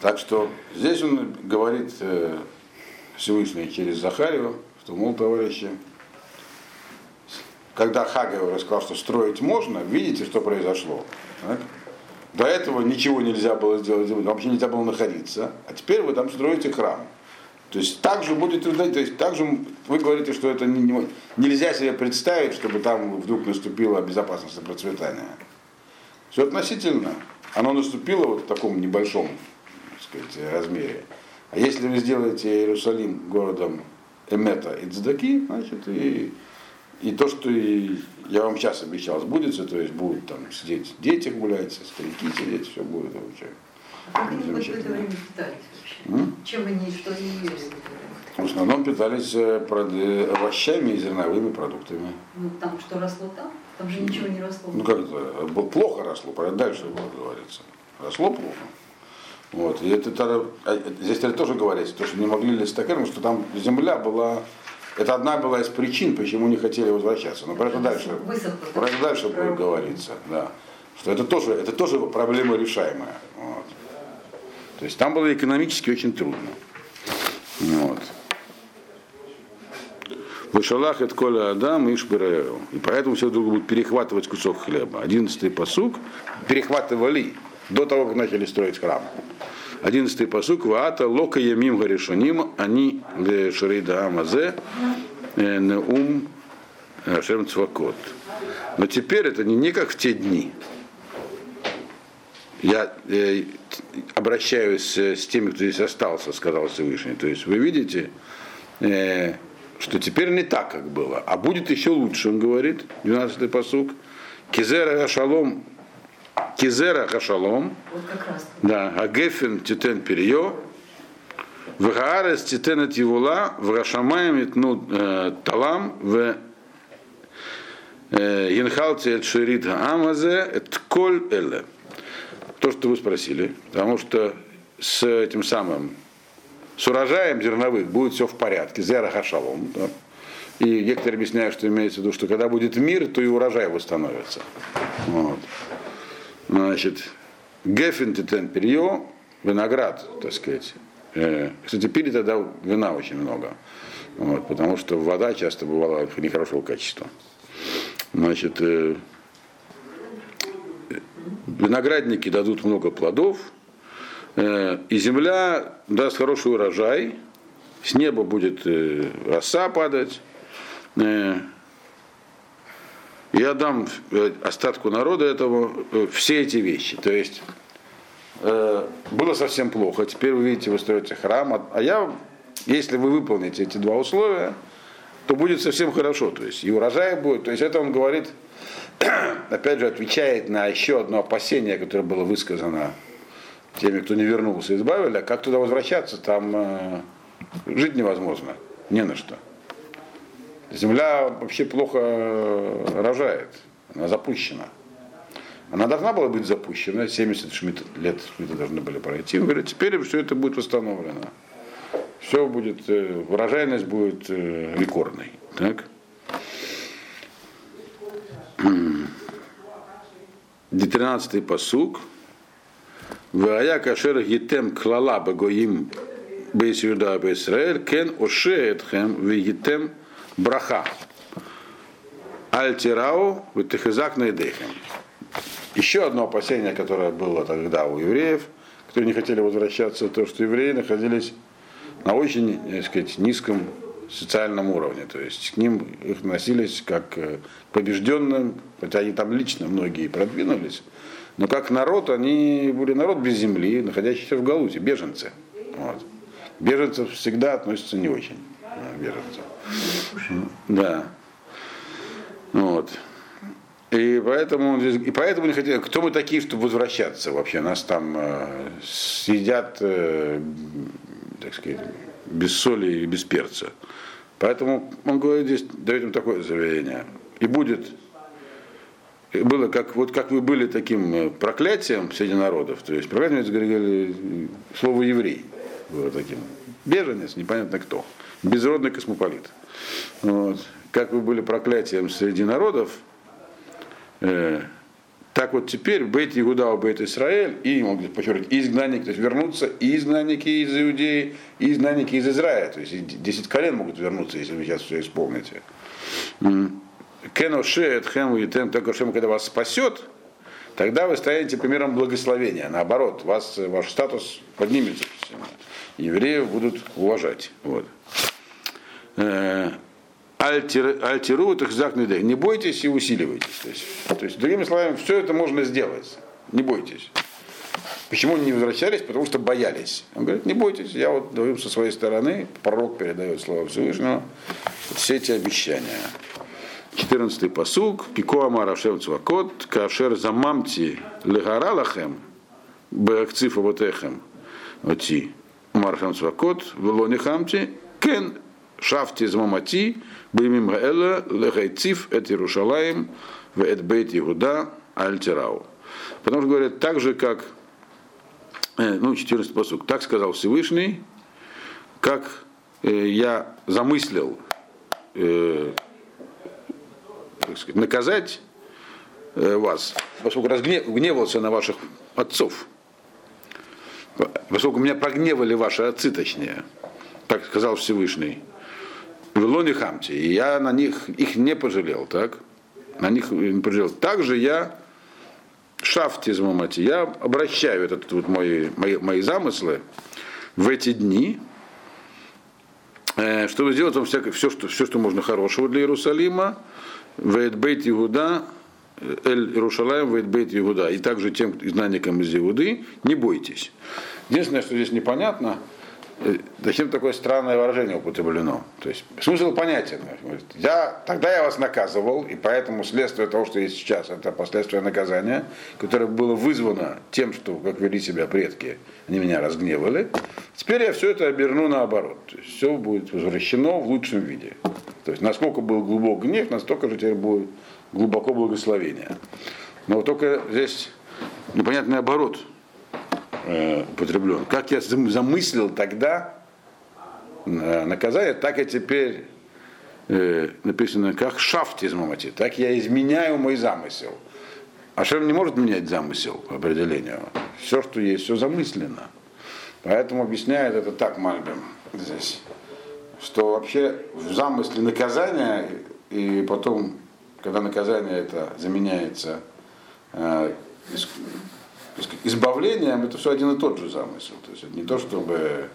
A: Так что здесь он говорит э, Всевышний через Захарию, что, мол, товарищи, когда Хагай рассказал, что строить можно, видите, что произошло. так? До этого ничего нельзя было сделать, вообще нельзя было находиться, а теперь вы там строите храм. То есть так же будете, то есть так же вы говорите, что это не- не- нельзя себе представить, чтобы там вдруг наступила безопасность и процветание. Все относительно. Оно наступило вот в таком небольшом так сказать, размере. А если вы сделаете Иерусалим городом Эмета и Цдаки, значит и, и то, что и я вам сейчас обещал, сбудется, то есть будут там сидеть дети гулять, старики сидеть, все будет вообще.
D: А Как они в это время питались? Чем они, что они ели в
A: основном питались э, прод- э, овощами и зерновыми продуктами.
D: Ну там что росло там? Там же ничего не росло.
A: Ну как это, б- плохо росло, дальше было говорится. Росло плохо. Вот. И это, а, это- здесь тоже говорится, то, что не могли лезть так, потому что там земля была, это одна была из причин, почему не хотели возвращаться. Но про это дальше,
D: Высохло.
A: про это дальше будет говориться, да. Что это тоже, это тоже проблема решаемая. Вот. То есть там было экономически очень трудно. Вот. Вышалах от коля Адам и Шбираэру. И поэтому все друг будут перехватывать кусок хлеба. Одиннадцатый посук перехватывали до того, как начали строить храм. Одиннадцатый посук Ваата Лока Ямим Гаришоним они ле Шарида Амазе э, Неум э, Шем Цвакот. Но теперь это не, не как в те дни. Я э, обращаюсь э, с теми, кто здесь остался, сказал Всевышний. То есть вы видите, э, что теперь не так, как было, а будет еще лучше, он говорит, 12-й посук. Кизера Гашалом, Кизера Гашалом,
D: Вот как раз.
A: да, Агефин Титен Перье, в Гаарес Титен Тивула, в Рашамаем Итну э, Талам, в Янхалти шерит амазе это коль эле. То, что вы спросили, потому что с этим самым, с урожаем зерновых будет все в порядке, зера хашалом. Да? И некоторые объясняют, что имеется в виду, что когда будет мир, то и урожай восстановится. Вот. Значит, гефин тетен перье, виноград, так сказать. Э, Кстати, пили тогда вина очень много. Вот, потому что вода часто бывала нехорошего качества. Значит, э, виноградники дадут много плодов, э, и земля даст хороший урожай, с неба будет роса падать. Я дам э, остатку народа этого э, все эти вещи. То есть э, было совсем плохо, теперь вы видите, вы строите храм, а- а я, если вы выполните эти два условия, то будет совсем хорошо. То есть и урожай будет. То есть это он говорит, опять же, отвечает на еще одно опасение, которое было высказано теми, кто не вернулся из Бавеля, как туда возвращаться, там э, жить невозможно, не на что. Земля вообще плохо э, рожает, она запущена. Она должна была быть запущена, 70 шмит, лет шмиты должны были пройти. Он говорит, теперь все это будет восстановлено. Все будет, э, урожайность будет э, рекордной. Так? 13 посук. Вая кашер гитем клала багоим бейс Юда бейсраэль кен ошеетхем вегитем браха. Альтирау витехизак найдехем. Еще одно опасение, которое было тогда у евреев, которые не хотели возвращаться, то, что евреи находились на очень, так сказать, низком социальном уровне. То есть к ним их носились как э, к побежденным, хотя они там лично многие продвинулись, но как народ, они были народ без земли, находящийся в Галуте, беженцы. Вот. Беженцев всегда относятся не очень. э, Беженцев. Да. Вот. И поэтому, и поэтому не хотели, кто мы такие, чтобы возвращаться вообще? Нас там э, съедят, э, так сказать, без соли и без перца. Поэтому он говорит здесь, дает им такое заверение. И будет, и было как, вот как вы были таким э, проклятием среди народов, то есть проклятием, говорили, э, слово еврей таким. Беженец, непонятно кто. Безродный космополит. Вот. Как вы были проклятием среди народов, Э, так вот теперь Бейт Иуда, Бейт Израиль, и, говорит, подчеркивает, и изгнанники, то есть вернутся и изгнанники из Иудеи, и изгнанники из Израиля, то есть и 10 колен могут вернуться, если вы сейчас все исполните. Кеноше, Эдхем, и Тем, только Шем, когда вас спасет, тогда вы станете примером благословения. Наоборот, вас, ваш статус поднимется. Евреев будут уважать. Вот. Э, Альтир- Альтиру это хзакнедей. Не бойтесь и усиливайтесь. То есть, то есть, другими словами, все это можно сделать. Не бойтесь. Почему они не возвращались? Потому что боялись. Он говорит, не бойтесь, я вот даю со своей стороны, пророк передает слова Всевышнего, все эти обещания. 14 посуг, Кико Амар Цвакот, Кашер Замамти Легара Лахем, Беакцифа Ботехем, Оти, Мархам Цвакот, Велони Хамти, Кен Шафти Змамати, Бимим Эла, Лехайциф, Эт Иерушалаем, Вэт Бейт Игуда, Альтирау. Потому что говорят, так же, как, э, ну, 14 посуг, так сказал Всевышний, как э, я замыслил э, сказать, наказать э, вас, поскольку разгневался на ваших отцов, поскольку меня прогневали ваши отцы, точнее, так сказал Всевышний, в Илоне Хамте, и я на них их не пожалел, так? На них не пожалел. Также я шафти из мамати, я обращаю этот вот мои, мои, мои замыслы в эти дни, э, чтобы сделать вам всякое, все, что, все, что можно хорошего для Иерусалима, ואת בית יהודה, את ירושלים, ואת בית יהודה, и также тем изгнанникам из Иуды, не бойтесь. Единственное, что здесь непонятно, э, зачем такое странное выражение употреблено. То есть смысл понятен. Я, тогда я вас наказывал, и поэтому следствие того, что есть сейчас, это последствие наказания, которое было вызвано тем, что, как вели себя предки, они меня разгневали. Теперь я все это оберну наоборот. То есть все будет возвращено в лучшем виде. То есть насколько был глубок гнев, настолько же теперь будет глубоко благословение. Но только здесь непонятный оборот э, употреблен. Как я зам- замыслил тогда э, наказание, так и теперь э, написано, как шафт из мамати, так я изменяю мой замысел. А Шем не может менять замысел по определению. Все, что есть, все замысленно. Поэтому объясняет это так Мальбим здесь, что вообще в замысле наказания и потом, когда наказание это заменяется э, избавлением, это все один и тот же замысел. То есть это не то, чтобы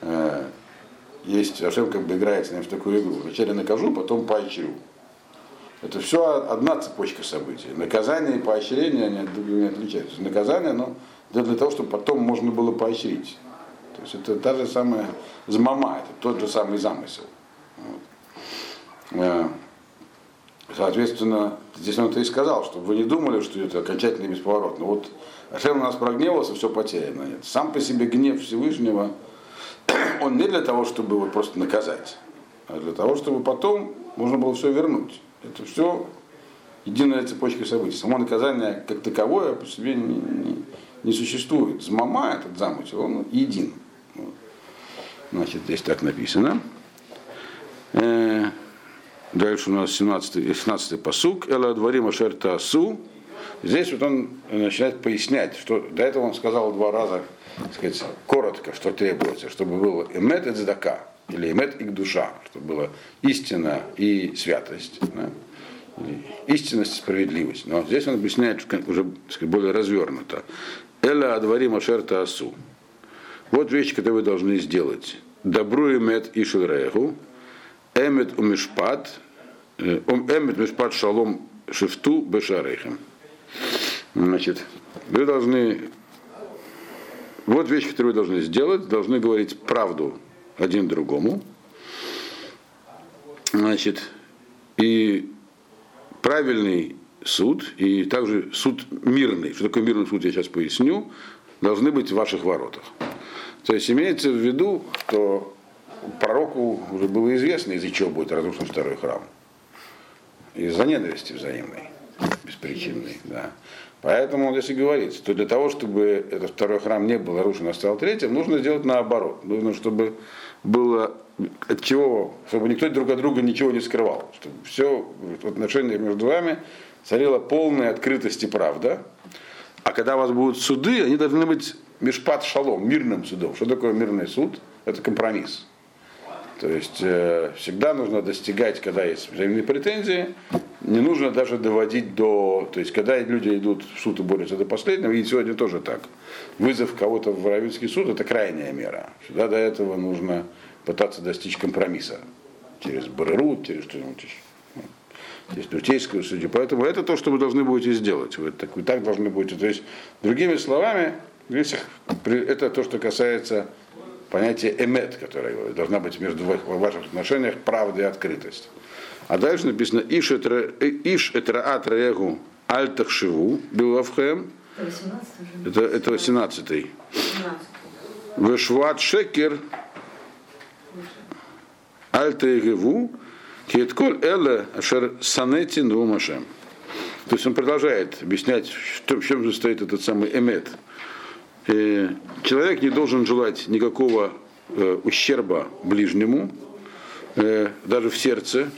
A: э, есть, Ашем как бы играет с ним в такую игру. Вначале накажу, потом поощрю. Это все одна цепочка событий. Наказание и поощрение они друг друга не отличаются. Наказание, но для, для того, чтобы потом можно было поощрить. То есть это та же самая змама, это тот же самый замысел. Вот. Э, Соответственно, здесь он это и сказал, чтобы вы не думали, что это окончательно и бесповоротно. Вот Ашем у нас прогневался, все потеряно. Нет. Сам по себе гнев Всевышнего, он не для того, чтобы его просто наказать, а для того, чтобы потом можно было все вернуть. Это все единая цепочка событий. Само наказание как таковое по себе не, не, не существует. Змама, этот замысел, он един. Значит, здесь так написано. Э, Дальше у нас 17, 17 посук. Эла дворим ашер таасу. Здесь вот он начинает пояснять, что до этого он сказал два раза, так сказать, коротко, что требуется, чтобы было эмет и дздака, или эмет и душа, чтобы была истина и святость. Да? Истинность и справедливость. Но здесь он объясняет уже сказать, более развернуто. Эла адварим ашер таасу. Вот вещи, которые вы должны сделать. Добру эмет и шилреху, эмет умишпат, э, эмет мишпат шалом шифту бешарейхем. Значит, вы должны, вот вещи, которые вы должны сделать, должны говорить правду один другому. Значит, и правильный суд, и также суд мирный, что такое мирный суд, я сейчас поясню, должны быть в ваших воротах. То есть имеется в виду, что пророку уже было известно, из-за чего будет разрушен второй храм. Из-за ненависти взаимной, беспричинной. Да. Поэтому он здесь и говорит, что для того, чтобы этот второй храм не был разрушен, а стал третьим, нужно сделать наоборот. Нужно, чтобы было от чего, чтобы никто друг от друга ничего не скрывал. Чтобы все в отношениях между вами царила полная открытость и правда. А когда у вас будут суды, они должны быть межпад шалом, мирным судом. Что такое мирный суд? Это компромисс. То есть э, всегда нужно достигать, когда есть взаимные претензии, не нужно даже доводить до... То есть когда люди идут в суд и борются до последнего, и сегодня тоже так. Вызов кого-то в Равинский суд – это крайняя мера. Всегда до этого нужно пытаться достичь компромисса. Через Барерут, через что-нибудь еще. Через третейскую судью. Поэтому это то, что вы должны будете сделать. Вы так, вы так должны будете. То есть, другими словами, это то, что касается понятия эмет, которое должна быть между в ваших отношениях правда и открытость. А дальше написано Иш этра- э, иш этраат раегу альтах шиву билавхем.
D: Это 18 уже.
A: Это, это 18
B: 17.
A: Вешват шекер альта егеву киетколь эле ашер санети нумашем. То есть он продолжает объяснять, в чем же стоит этот самый эмет. Э, Человек не должен желать никакого э, ущерба ближнему, э, даже в сердце,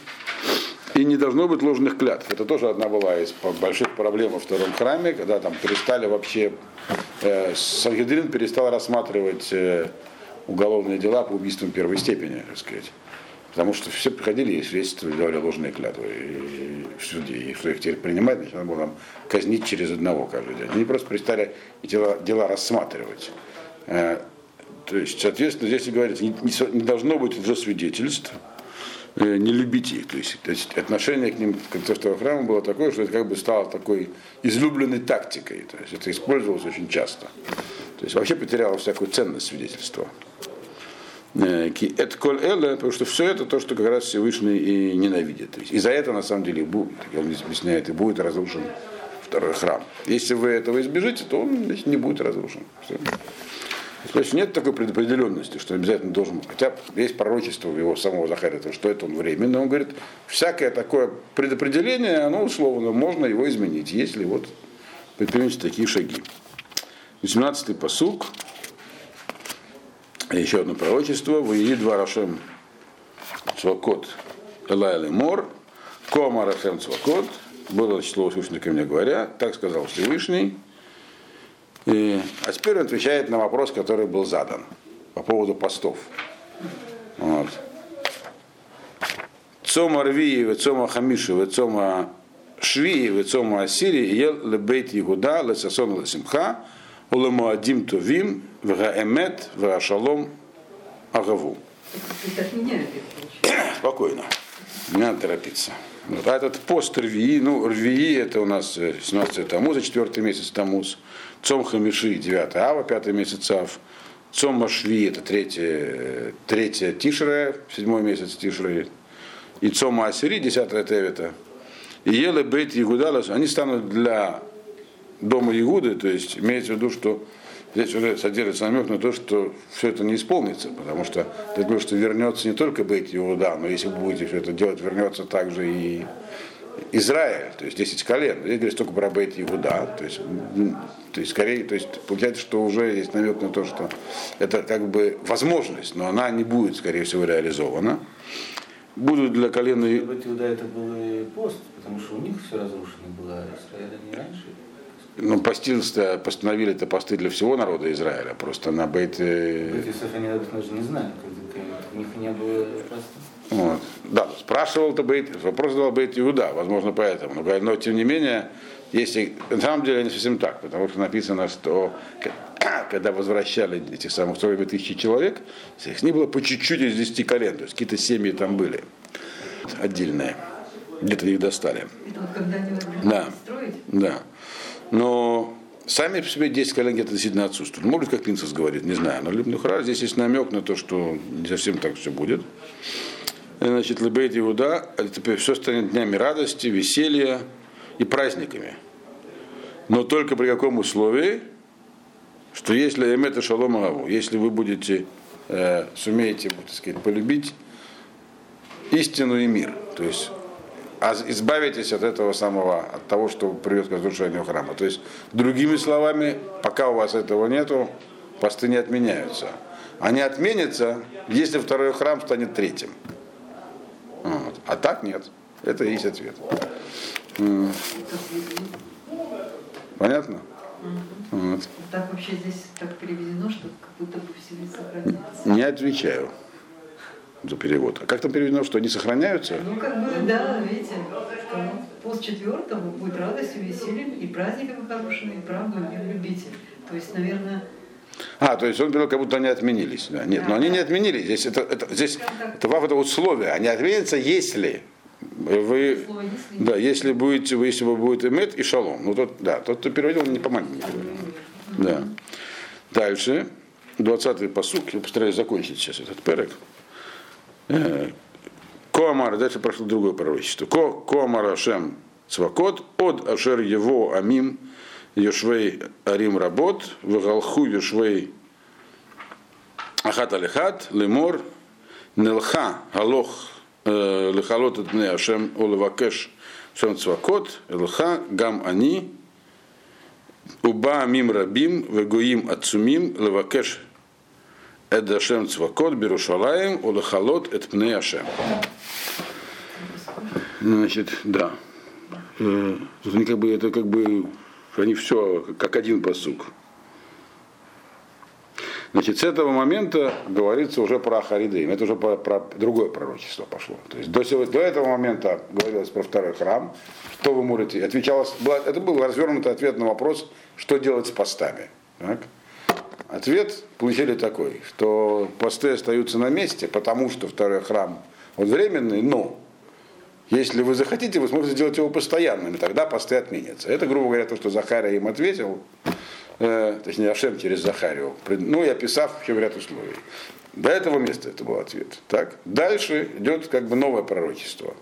A: и не должно быть ложных клятв. Это тоже одна была из больших проблем во втором храме, когда там перестали вообще, э, Сангедрин перестал рассматривать э, уголовные дела по убийствам первой степени, так сказать. Потому что все приходили и свидетельствовали, давали ложные клятвы и, в суде. И что их теперь принимать, значит, надо было там казнить через одного каждый день. Они просто перестали дела, дела рассматривать. Э, то есть, соответственно, здесь говорится, не, не не должно быть лжесвидетельств, э, не любить их. То есть, то есть отношение к ним в конце второго храма было такое, что это как бы стало такой излюбленной тактикой. То есть это использовалось очень часто. То есть вообще потеряло всякую ценность свидетельства. Э, Это коль эле, потому что все это то, что как раз Всевышний и ненавидит. И за это на самом деле будет, как он объясняет, и будет разрушен второй храм. Если вы этого избежите, то он значит, не будет разрушен. Всё. То есть нет такой предопределенности, что обязательно должен быть. Хотя есть пророчество его самого Захария, то, что это он временно. Он говорит, всякое такое предопределение, оно условно, можно его изменить, если вот предпринять такие шаги. 18-й посук. Еще одно пророчество. Вои два Рашем Цвакот Элай Мор. Кома Рашем Цвакот. Было число услышано ко мне говоря. Так сказал Всевышний. И, а теперь он отвечает на вопрос, который был задан по поводу постов. Вот. Цома Рвии, Цома Хамиши, Цома Швии, Цома Асирии, Ел Лебейт Ягуда, Лесасон Лесимха, Уламуадим Тувим, Вгаэмет, Вгашалом Агаву. Спокойно. Не надо торопиться. Вот. А этот пост Рвии, ну, Рвии это у нас 17 Тамуза, 4 месяц Тамуз. Цом Хамиши, 9 Ава, 5 месяц Ав. Цом Машви, это 3, 3 Тишре, 7 месяц Тишре. И Цом Асири, 10 Тевита. И Еле Бейт Ягудалас, они станут для дома Ягуды, то есть имеется в виду, что здесь уже содержится намек на то, что все это не исполнится, потому что ты говоришь, что вернется не только Бейт Иуда, но если будете все это делать, вернется также и Израиль, то есть 10 колен. Здесь говорится только про Бейт Иуда, то есть, то есть скорее, то есть получается, что уже есть намек на то, что это как бы возможность, но она не будет, скорее всего, реализована. Будут для колена
E: быть, Иуда это был и пост, потому что у них все разрушено было, а Израиль не раньше.
A: Ну, постился, постановили это посты для всего народа Израиля, просто на Бейт, э,
E: Бейт Йосеф они даже не когда у них не было.
A: Вот. Да, спрашивал то Бейт, вопрос задал Бейт Иуда, возможно, поэтому. Но, но тем не менее, если, на самом деле не совсем так, потому что написано, что когда возвращали этих самых 42 тысячи человек, их не было по чуть-чуть из 10 колен, то есть какие-то семьи там были отдельные, где-то их достали.
D: Это вот когда они
A: Да.
D: строить,
A: Да. Но сами по себе 10 колен где-то действительно отсутствуют. Может, как Линцес говорит, не знаю. Но Либнухра здесь есть намек на то, что не совсем так все будет. Значит, Лебейт Иуда, это теперь все станет днями радости, веселья и праздниками. Но только при каком условии, что если Эмета Шалом Агаву, если вы будете, э, сумеете, так сказать, полюбить истину и мир, то есть а избавитесь от этого самого, от того, что приведет к разрушению храма. То есть, другими словами, пока у вас этого нету, посты не отменяются. Они отменятся, если второй храм станет третьим. Вот. А так нет. Это и есть ответ. Понятно? Вот.
D: так вообще здесь так переведено, что как будто бы все сохраняется.
A: Не отвечаю за перевод. А как там переведено, что они сохраняются?
D: Ну, как бы, да, видите, пост четвертого будет радостью, весельем и праздниками хорошими, и правду и любитель. То есть, наверное,
A: А, то есть он говорил, как будто они отменились. Да. Нет, но они не отменились. Здесь это, это, здесь, это вав это условие. Они отменятся, если вы,
D: слово если
A: да, если будете, вы- если вы будете мед и шалом. Ну, тот, да, тот, кто переводил, не помогли. не переводил. Да. Дальше, 20-й посук, я постараюсь закончить сейчас этот перек. Э, Коамар, дальше прошло другое пророчество. Ко, Коамар Ашем Цвакот, от Ашер его Амим, Йошвей Арим Работ, Вегалху Йошвей Ахат Алихат, Лемор, Нелха Галох э, Лехалот от Бне Ашем Олевакеш Шем Цвакот, Элха Гам Ани, Уба Мим Рабим, Вегоим Ацумим, Левакеш Эд Ашем Цвакот, Берушалаем, Олехалот Эт Пне Ашем. Значит, да. Тут они как бы, это как бы, они все как один посук. Значит, с этого момента говорится уже про Харидеем. Это уже про, про другое пророчество пошло. То есть до, до этого момента говорилось про второй храм. Что вы можете? Отвечалось, это был развернутый ответ на вопрос, что делать с постами. Так? Ответ получили такой, что посты остаются на месте, потому что второй храм он временный, но если вы захотите, вы сможете сделать его постоянным, и тогда посты отменятся. Это, грубо говоря, то, что Захария им ответил, э, точнее, Ашем через Захарию, ну и описав еще ряд условий. До этого места это был ответ. Так? Дальше идет как бы новое пророчество,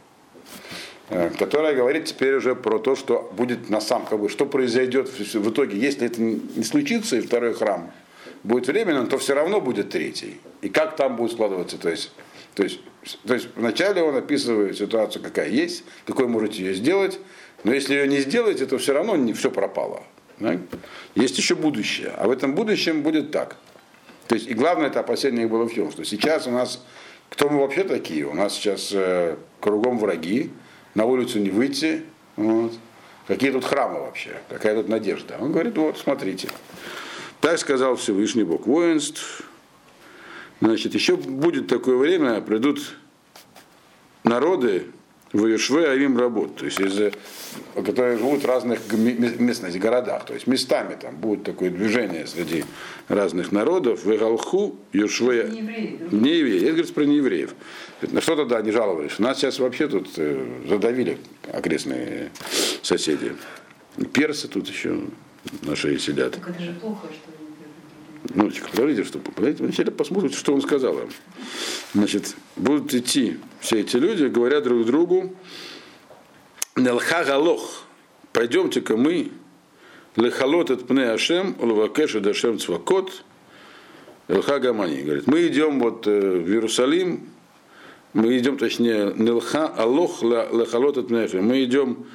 A: э, которое говорит теперь уже про то, что будет на самом, как бы, что произойдет в итоге, если это не случится, и второй храм будет временным, то все равно будет третий. И как там будет складываться, то есть, то есть, то есть вначале он описывает ситуацию, какая есть, какой можете ее сделать, но если ее не сделаете, то все равно не все пропало. Да? Есть еще будущее, а в этом будущем будет так. То есть, и главное это опасение было в чем, что сейчас у нас, кто мы вообще такие? У нас сейчас э, кругом враги, на улицу не выйти, вот. какие тут храмы вообще, какая тут надежда. Он говорит, вот, смотрите, так сказал Всевышний Бог воинств, значит, еще будет такое время, придут народы, в Иешве Авим работ, то есть из, которые живут в разных местностях, городах, то есть местами там будет такое движение среди разных народов, в Галху, Иешве,
D: Не евреи, да?
A: не евреи, это говорится про неевреев. На что тогда они жаловались? Нас сейчас вообще тут э, задавили окрестные соседи. Персы тут еще на шее сидят.
D: Так это же плохо, что
A: Ну, подождите, что, подождите, вначале посмотрите, что он сказал им. Значит, будут идти все эти люди, говорят друг другу, Нелха галох, пойдемте-ка мы, лехалот от пне Ашем, лавакеша дашем цвакот, Элха Гамани, говорит, мы идем вот э, в Иерусалим, мы идем, точнее, Нелха Алох лехалот от мы идем,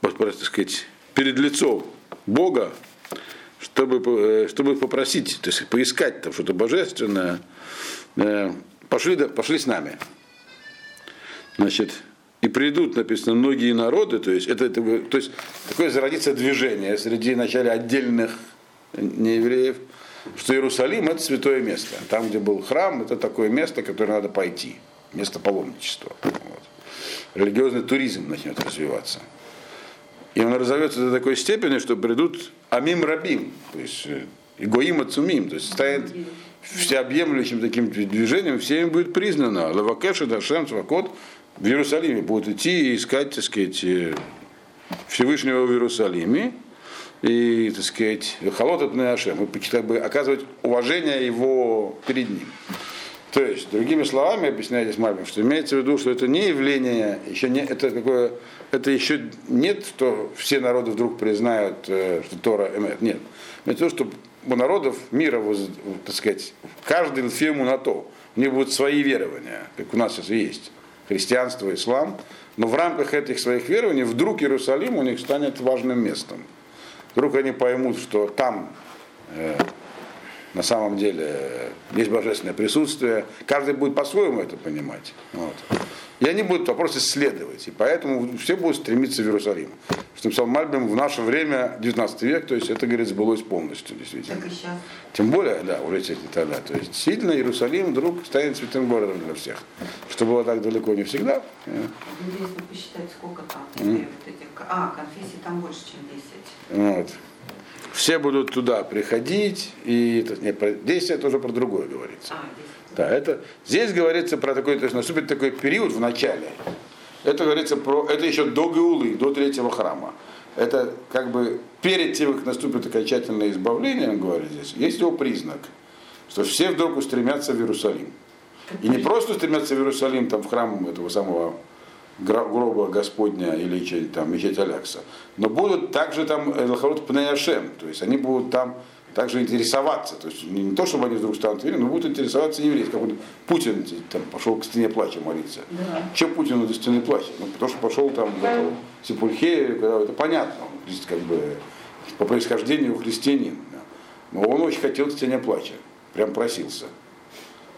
A: так сказать, перед лицом Бога, чтобы, э, чтобы попросить, то есть поискать там что-то божественное, э, пошли, пошли с нами. Значит, и придут, написано, многие народы, то есть, это, это, то есть такое зародится движение среди вначале отдельных неевреев, что Иерусалим это святое место. Там, где был храм, это такое место, которое надо пойти. Место паломничества. Вот. Религиозный туризм начнет развиваться. И он разовьется до такой степени, что придут амим рабим, то есть э, игоим ацумим, то есть станет всеобъемлющим таким движением, всеми будет признано. Лавакеша, Дашем, Цвакот в Иерусалиме будут идти и искать, так сказать, э, Всевышнего в Иерусалиме и, так сказать, холод от Неашем, и как бы оказывать уважение его перед ним. То есть, другими словами, объясняет здесь Мальбим, что имеется в виду, что это не явление, еще не, это, какое, это еще нет, что все народы вдруг признают, э, что Тора эмет. Нет. Имеется в виду, что у народов мира, так сказать, каждый фирму на то. У них будут свои верования, как у нас сейчас есть. Христианство, ислам. Но в рамках этих своих верований вдруг Иерусалим у них станет важным местом. Вдруг они поймут, что там э, на самом деле есть божественное присутствие. Каждый будет по-своему это понимать. Вот. И они будут вопрос исследовать. И поэтому все будут стремиться в Иерусалим. Что написал Мальбим в наше время, 19 век, то есть это, говорит, сбылось полностью, действительно.
B: Так.
A: Тем более, да, уже не тогда. То есть действительно Иерусалим вдруг станет святым городом для всех. Что было так далеко не всегда.
B: Интересно посчитать, сколько там теперь вот этих... А, конфессий там больше, чем 10.
A: Вот. Все будут туда приходить, и это, не, про, это уже про другое говорится.
B: А, 10.
A: Да, это, здесь говорится про такой, то есть наступит такой период в начале. Это говорится про, это еще до Геулы, до третьего храма. Это как бы перед тем, как наступит окончательное избавление, он говорит здесь, есть его признак, что все вдруг устремятся в Иерусалим. И не просто устремятся в Иерусалим, там в храм этого самого гроба Господня или там мечеть Алякса, но будут также там Элхарут Пнеяшем, то есть они будут там также интересоваться, то есть не, то, чтобы они вдруг станут верить, но будут интересоваться евреи. Как вот Путин там пошел к стене плача молиться.
D: Да.
A: Че Путину до стены плача? Ну, потому что пошел там в эту Сепульхею, когда это понятно, он здесь как бы по происхождению христианин. да. Но он очень хотел к стене плача, прям просился.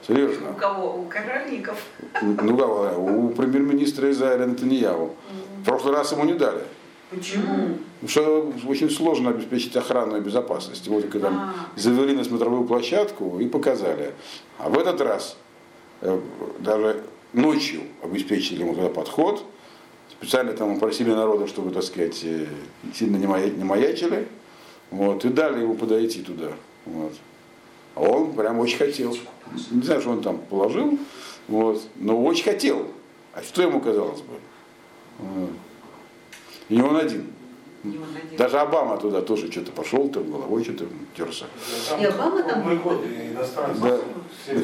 A: Серьезно.
B: У кого? У корольников.
A: Ну да, у премьер-министра Израиля Натаньяу. В прошлый раз ему не дали.
B: Почему?
A: Потому что очень сложно обеспечить охрану и безопасность. Только там
B: А.
A: завели на смотровую площадку и показали. А в этот раз э, даже ночью обеспечили ему туда подход. Специально там просили народа, чтобы, так сказать, э, сильно не маячили. Вот, и дали ему подойти туда. Вот. А он прям очень хотел. Не знаю, что он там положил, вот, но очень хотел. А что ему казалось бы? Вот. И не он один.
B: Не он один.
A: Даже Обама туда тоже что-то пошел, там головой что-то терся.
D: И Обама там был?
A: Да.
B: Ну,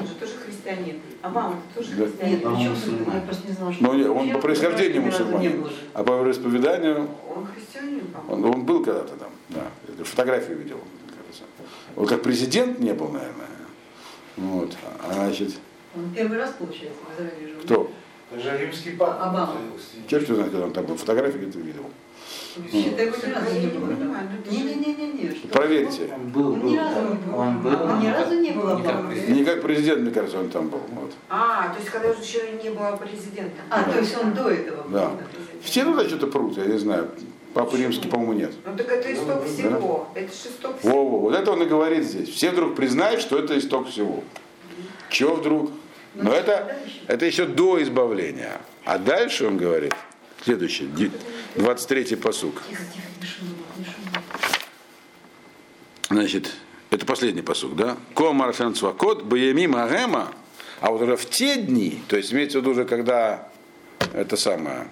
B: он же тоже христианин. Обама тоже
A: Да.
B: христианин.
D: Нет,
E: А
D: причем я просто не знала, что...
A: Но не, он по происхождению мусульманин. А по вероисповеданию
B: Он христианин, по-моему.
A: он, он был когда-то там. Да. Я фотографию видел. кажется. Вот как президент не был, наверное. Вот. А значит,
D: Он первый раз, получается, в Израиле жил.
A: кто?
C: Даже римский папа.
D: Обама.
A: Черт его знает, когда он там был. Фотографии где-то видел.
B: Ну это же-
D: Не-не-не-не. что
A: Проверьте.
E: Он был,
D: Он
E: был.
D: ни разу не был.
E: Он был.
D: Он ни разу не был
E: не как
D: Обамой.
E: президент.
A: Не как президент, мне кажется, он там был. Вот.
B: А, то есть когда уже еще не было президента.
D: А, то есть он до этого был.
A: Да. Все туда что-то прут, я не знаю. Папы римский, по-моему, нет.
B: Ну так это исток всего. Это же исток всего.
A: Во-во, вот это он и говорит здесь. Все вдруг признают, что это исток всего. Чего вдруг? Но это, это еще до избавления. А дальше он говорит, следующий, ди- 23-й посук. Значит, это последний посук, да? Ко маршан цвакот баями магема, а вот уже в те дни, то есть имеется в виду уже когда это самое,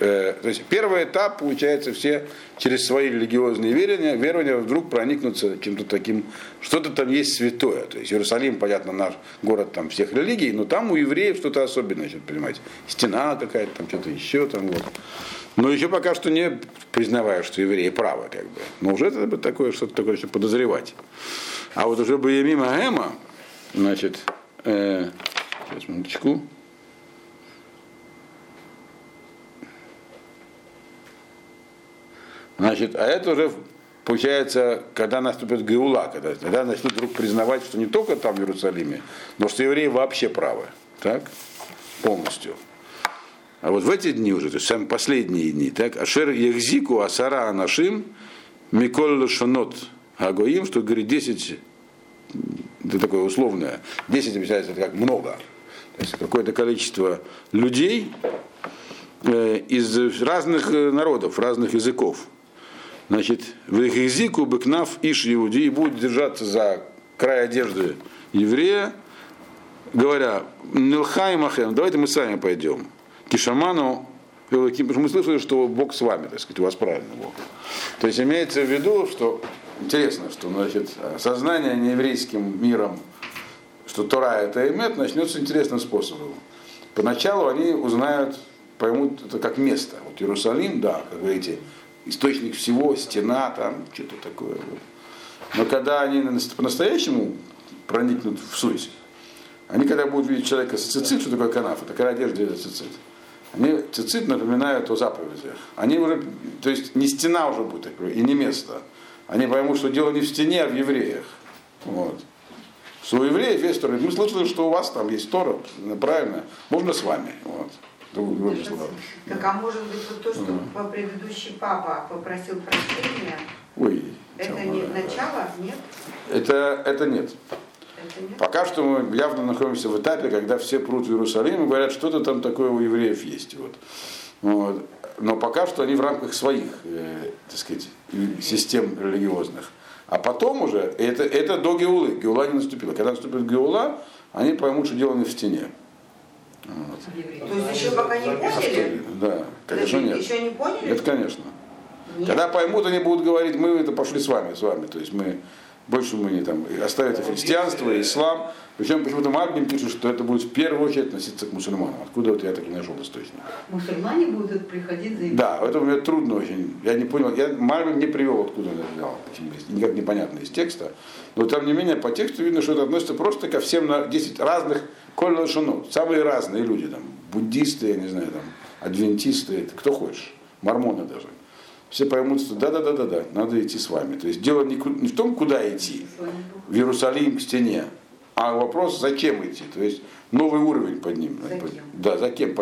A: э, то есть первый этап, получается, все через свои религиозные верования, верования вдруг проникнутся чем-то таким, что-то там есть святое. То есть Иерусалим, понятно, наш город там всех религий, но там у евреев что-то особенное, значит, понимаете, стена какая-то, там что-то еще там вот. Но еще пока что не признавая, что евреи правы, как бы. Но уже это бы такое, что-то такое еще подозревать. А вот уже бы мимо Эма, значит, э, сейчас, минуточку. Значит, а это уже получается, когда наступит Геула, когда, когда начнут вдруг признавать, что не только там в Иерусалиме, но что евреи вообще правы. Так? Полностью. А вот в эти дни уже, то есть самые последние дни, так, Ашер Ехзику Асара Анашим Миколь Шанот Агоим, что говорит 10, это такое условное, 10 объясняется это как много. То есть какое-то количество людей э, из разных э, народов, разных языков. Значит, в Ехзику Бекнав Иш Иуди и будут держаться за край одежды еврея, говоря, Нилхай Махем, давайте мы сами пойдем. Кишаману, мы слышали, что Бог с вами, так сказать, у вас правильный Бог. То есть имеется в виду, что интересно, что значит, сознание нееврейским миром, что Тора это имет, начнется интересным способом. Поначалу они узнают, поймут это как место. Вот Иерусалим, да, как говорите, источник всего, стена там, что-то такое. Но когда они по-настоящему проникнут в суть, они когда будут видеть человека с цицит, что такое канаф, это какая одежда это цицит. Они цицит напоминают о заповедях. Они уже, то есть не стена уже будет и не место. Они поймут, что дело не в стене, а в евреях. Вот. Что у евреев есть Тора. Мы слышали, что у вас там есть Тора, правильно, можно с вами. Вот. Другими словами.
B: Так а может быть вот то, что по предыдущий папа попросил прощения,
A: Ой,
B: это не
A: более.
B: начало? Нет?
A: Это, это нет.
B: Это нет?
A: Пока что мы явно находимся в этапе, когда все прут в Иерусалим и говорят, что-то там такое у евреев есть. Вот. Вот. Но пока что они в рамках своих, э, так сказать, систем религиозных. А потом уже, это, это до Геулы, Геула не наступила. Когда наступит Геула, они поймут, что дело не в стене. Вот.
B: То есть еще пока не поняли?
A: Да, конечно нет.
B: Еще не поняли?
A: Это конечно.
B: Нет.
A: Когда поймут, они будут говорить, мы это пошли с вами, с вами. То есть мы больше мы не там оставите христианство, и ислам. Причем почему-то Мальбим пишет, что это будет в первую очередь относиться к мусульманам. Откуда вот я так и нашел источник.
D: Мусульмане будут приходить за
A: Да, это мне трудно очень. Я не понял. Я Мальбим не привел, откуда он это взял. Никак непонятно из текста. Но тем не менее, по тексту видно, что это относится просто ко всем на 10 разных коль шанот. Самые разные люди там. Буддисты, я не знаю, там, адвентисты, кто хочешь. Мормоны даже. Все поймут, что да-да-да-да-да, надо идти с вами. То есть дело не, не в том, куда идти, в Иерусалим к стене, а вопрос, зачем идти. То есть новый уровень под ним.
D: За кем?
A: Да, за кем.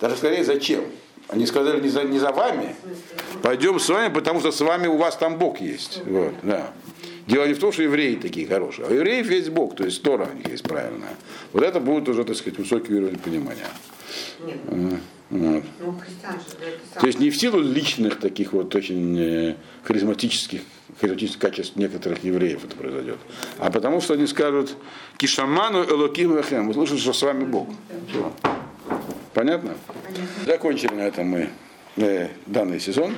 A: Даже скорее, зачем. Они сказали не за, не за вами, пойдем с вами, потому что с вами у вас там Бог есть. Вот, да. Дело не в том, что евреи такие хорошие, а у евреев есть Бог, то есть Тора у них есть правильная. Вот это будет уже, так сказать, высокий уровень понимания.
B: Нет.
A: М, вот.
B: Ну.
A: То есть не в силу личных таких вот очень э, харизматических, харизматических качеств некоторых евреев это произойдет, а потому что они скажут Кишаману Элоким Лахем, вы слышите, что с вами Бог. Всё. Понятно?
B: Понятно.
A: Закончили на этом мы э, данный сезон.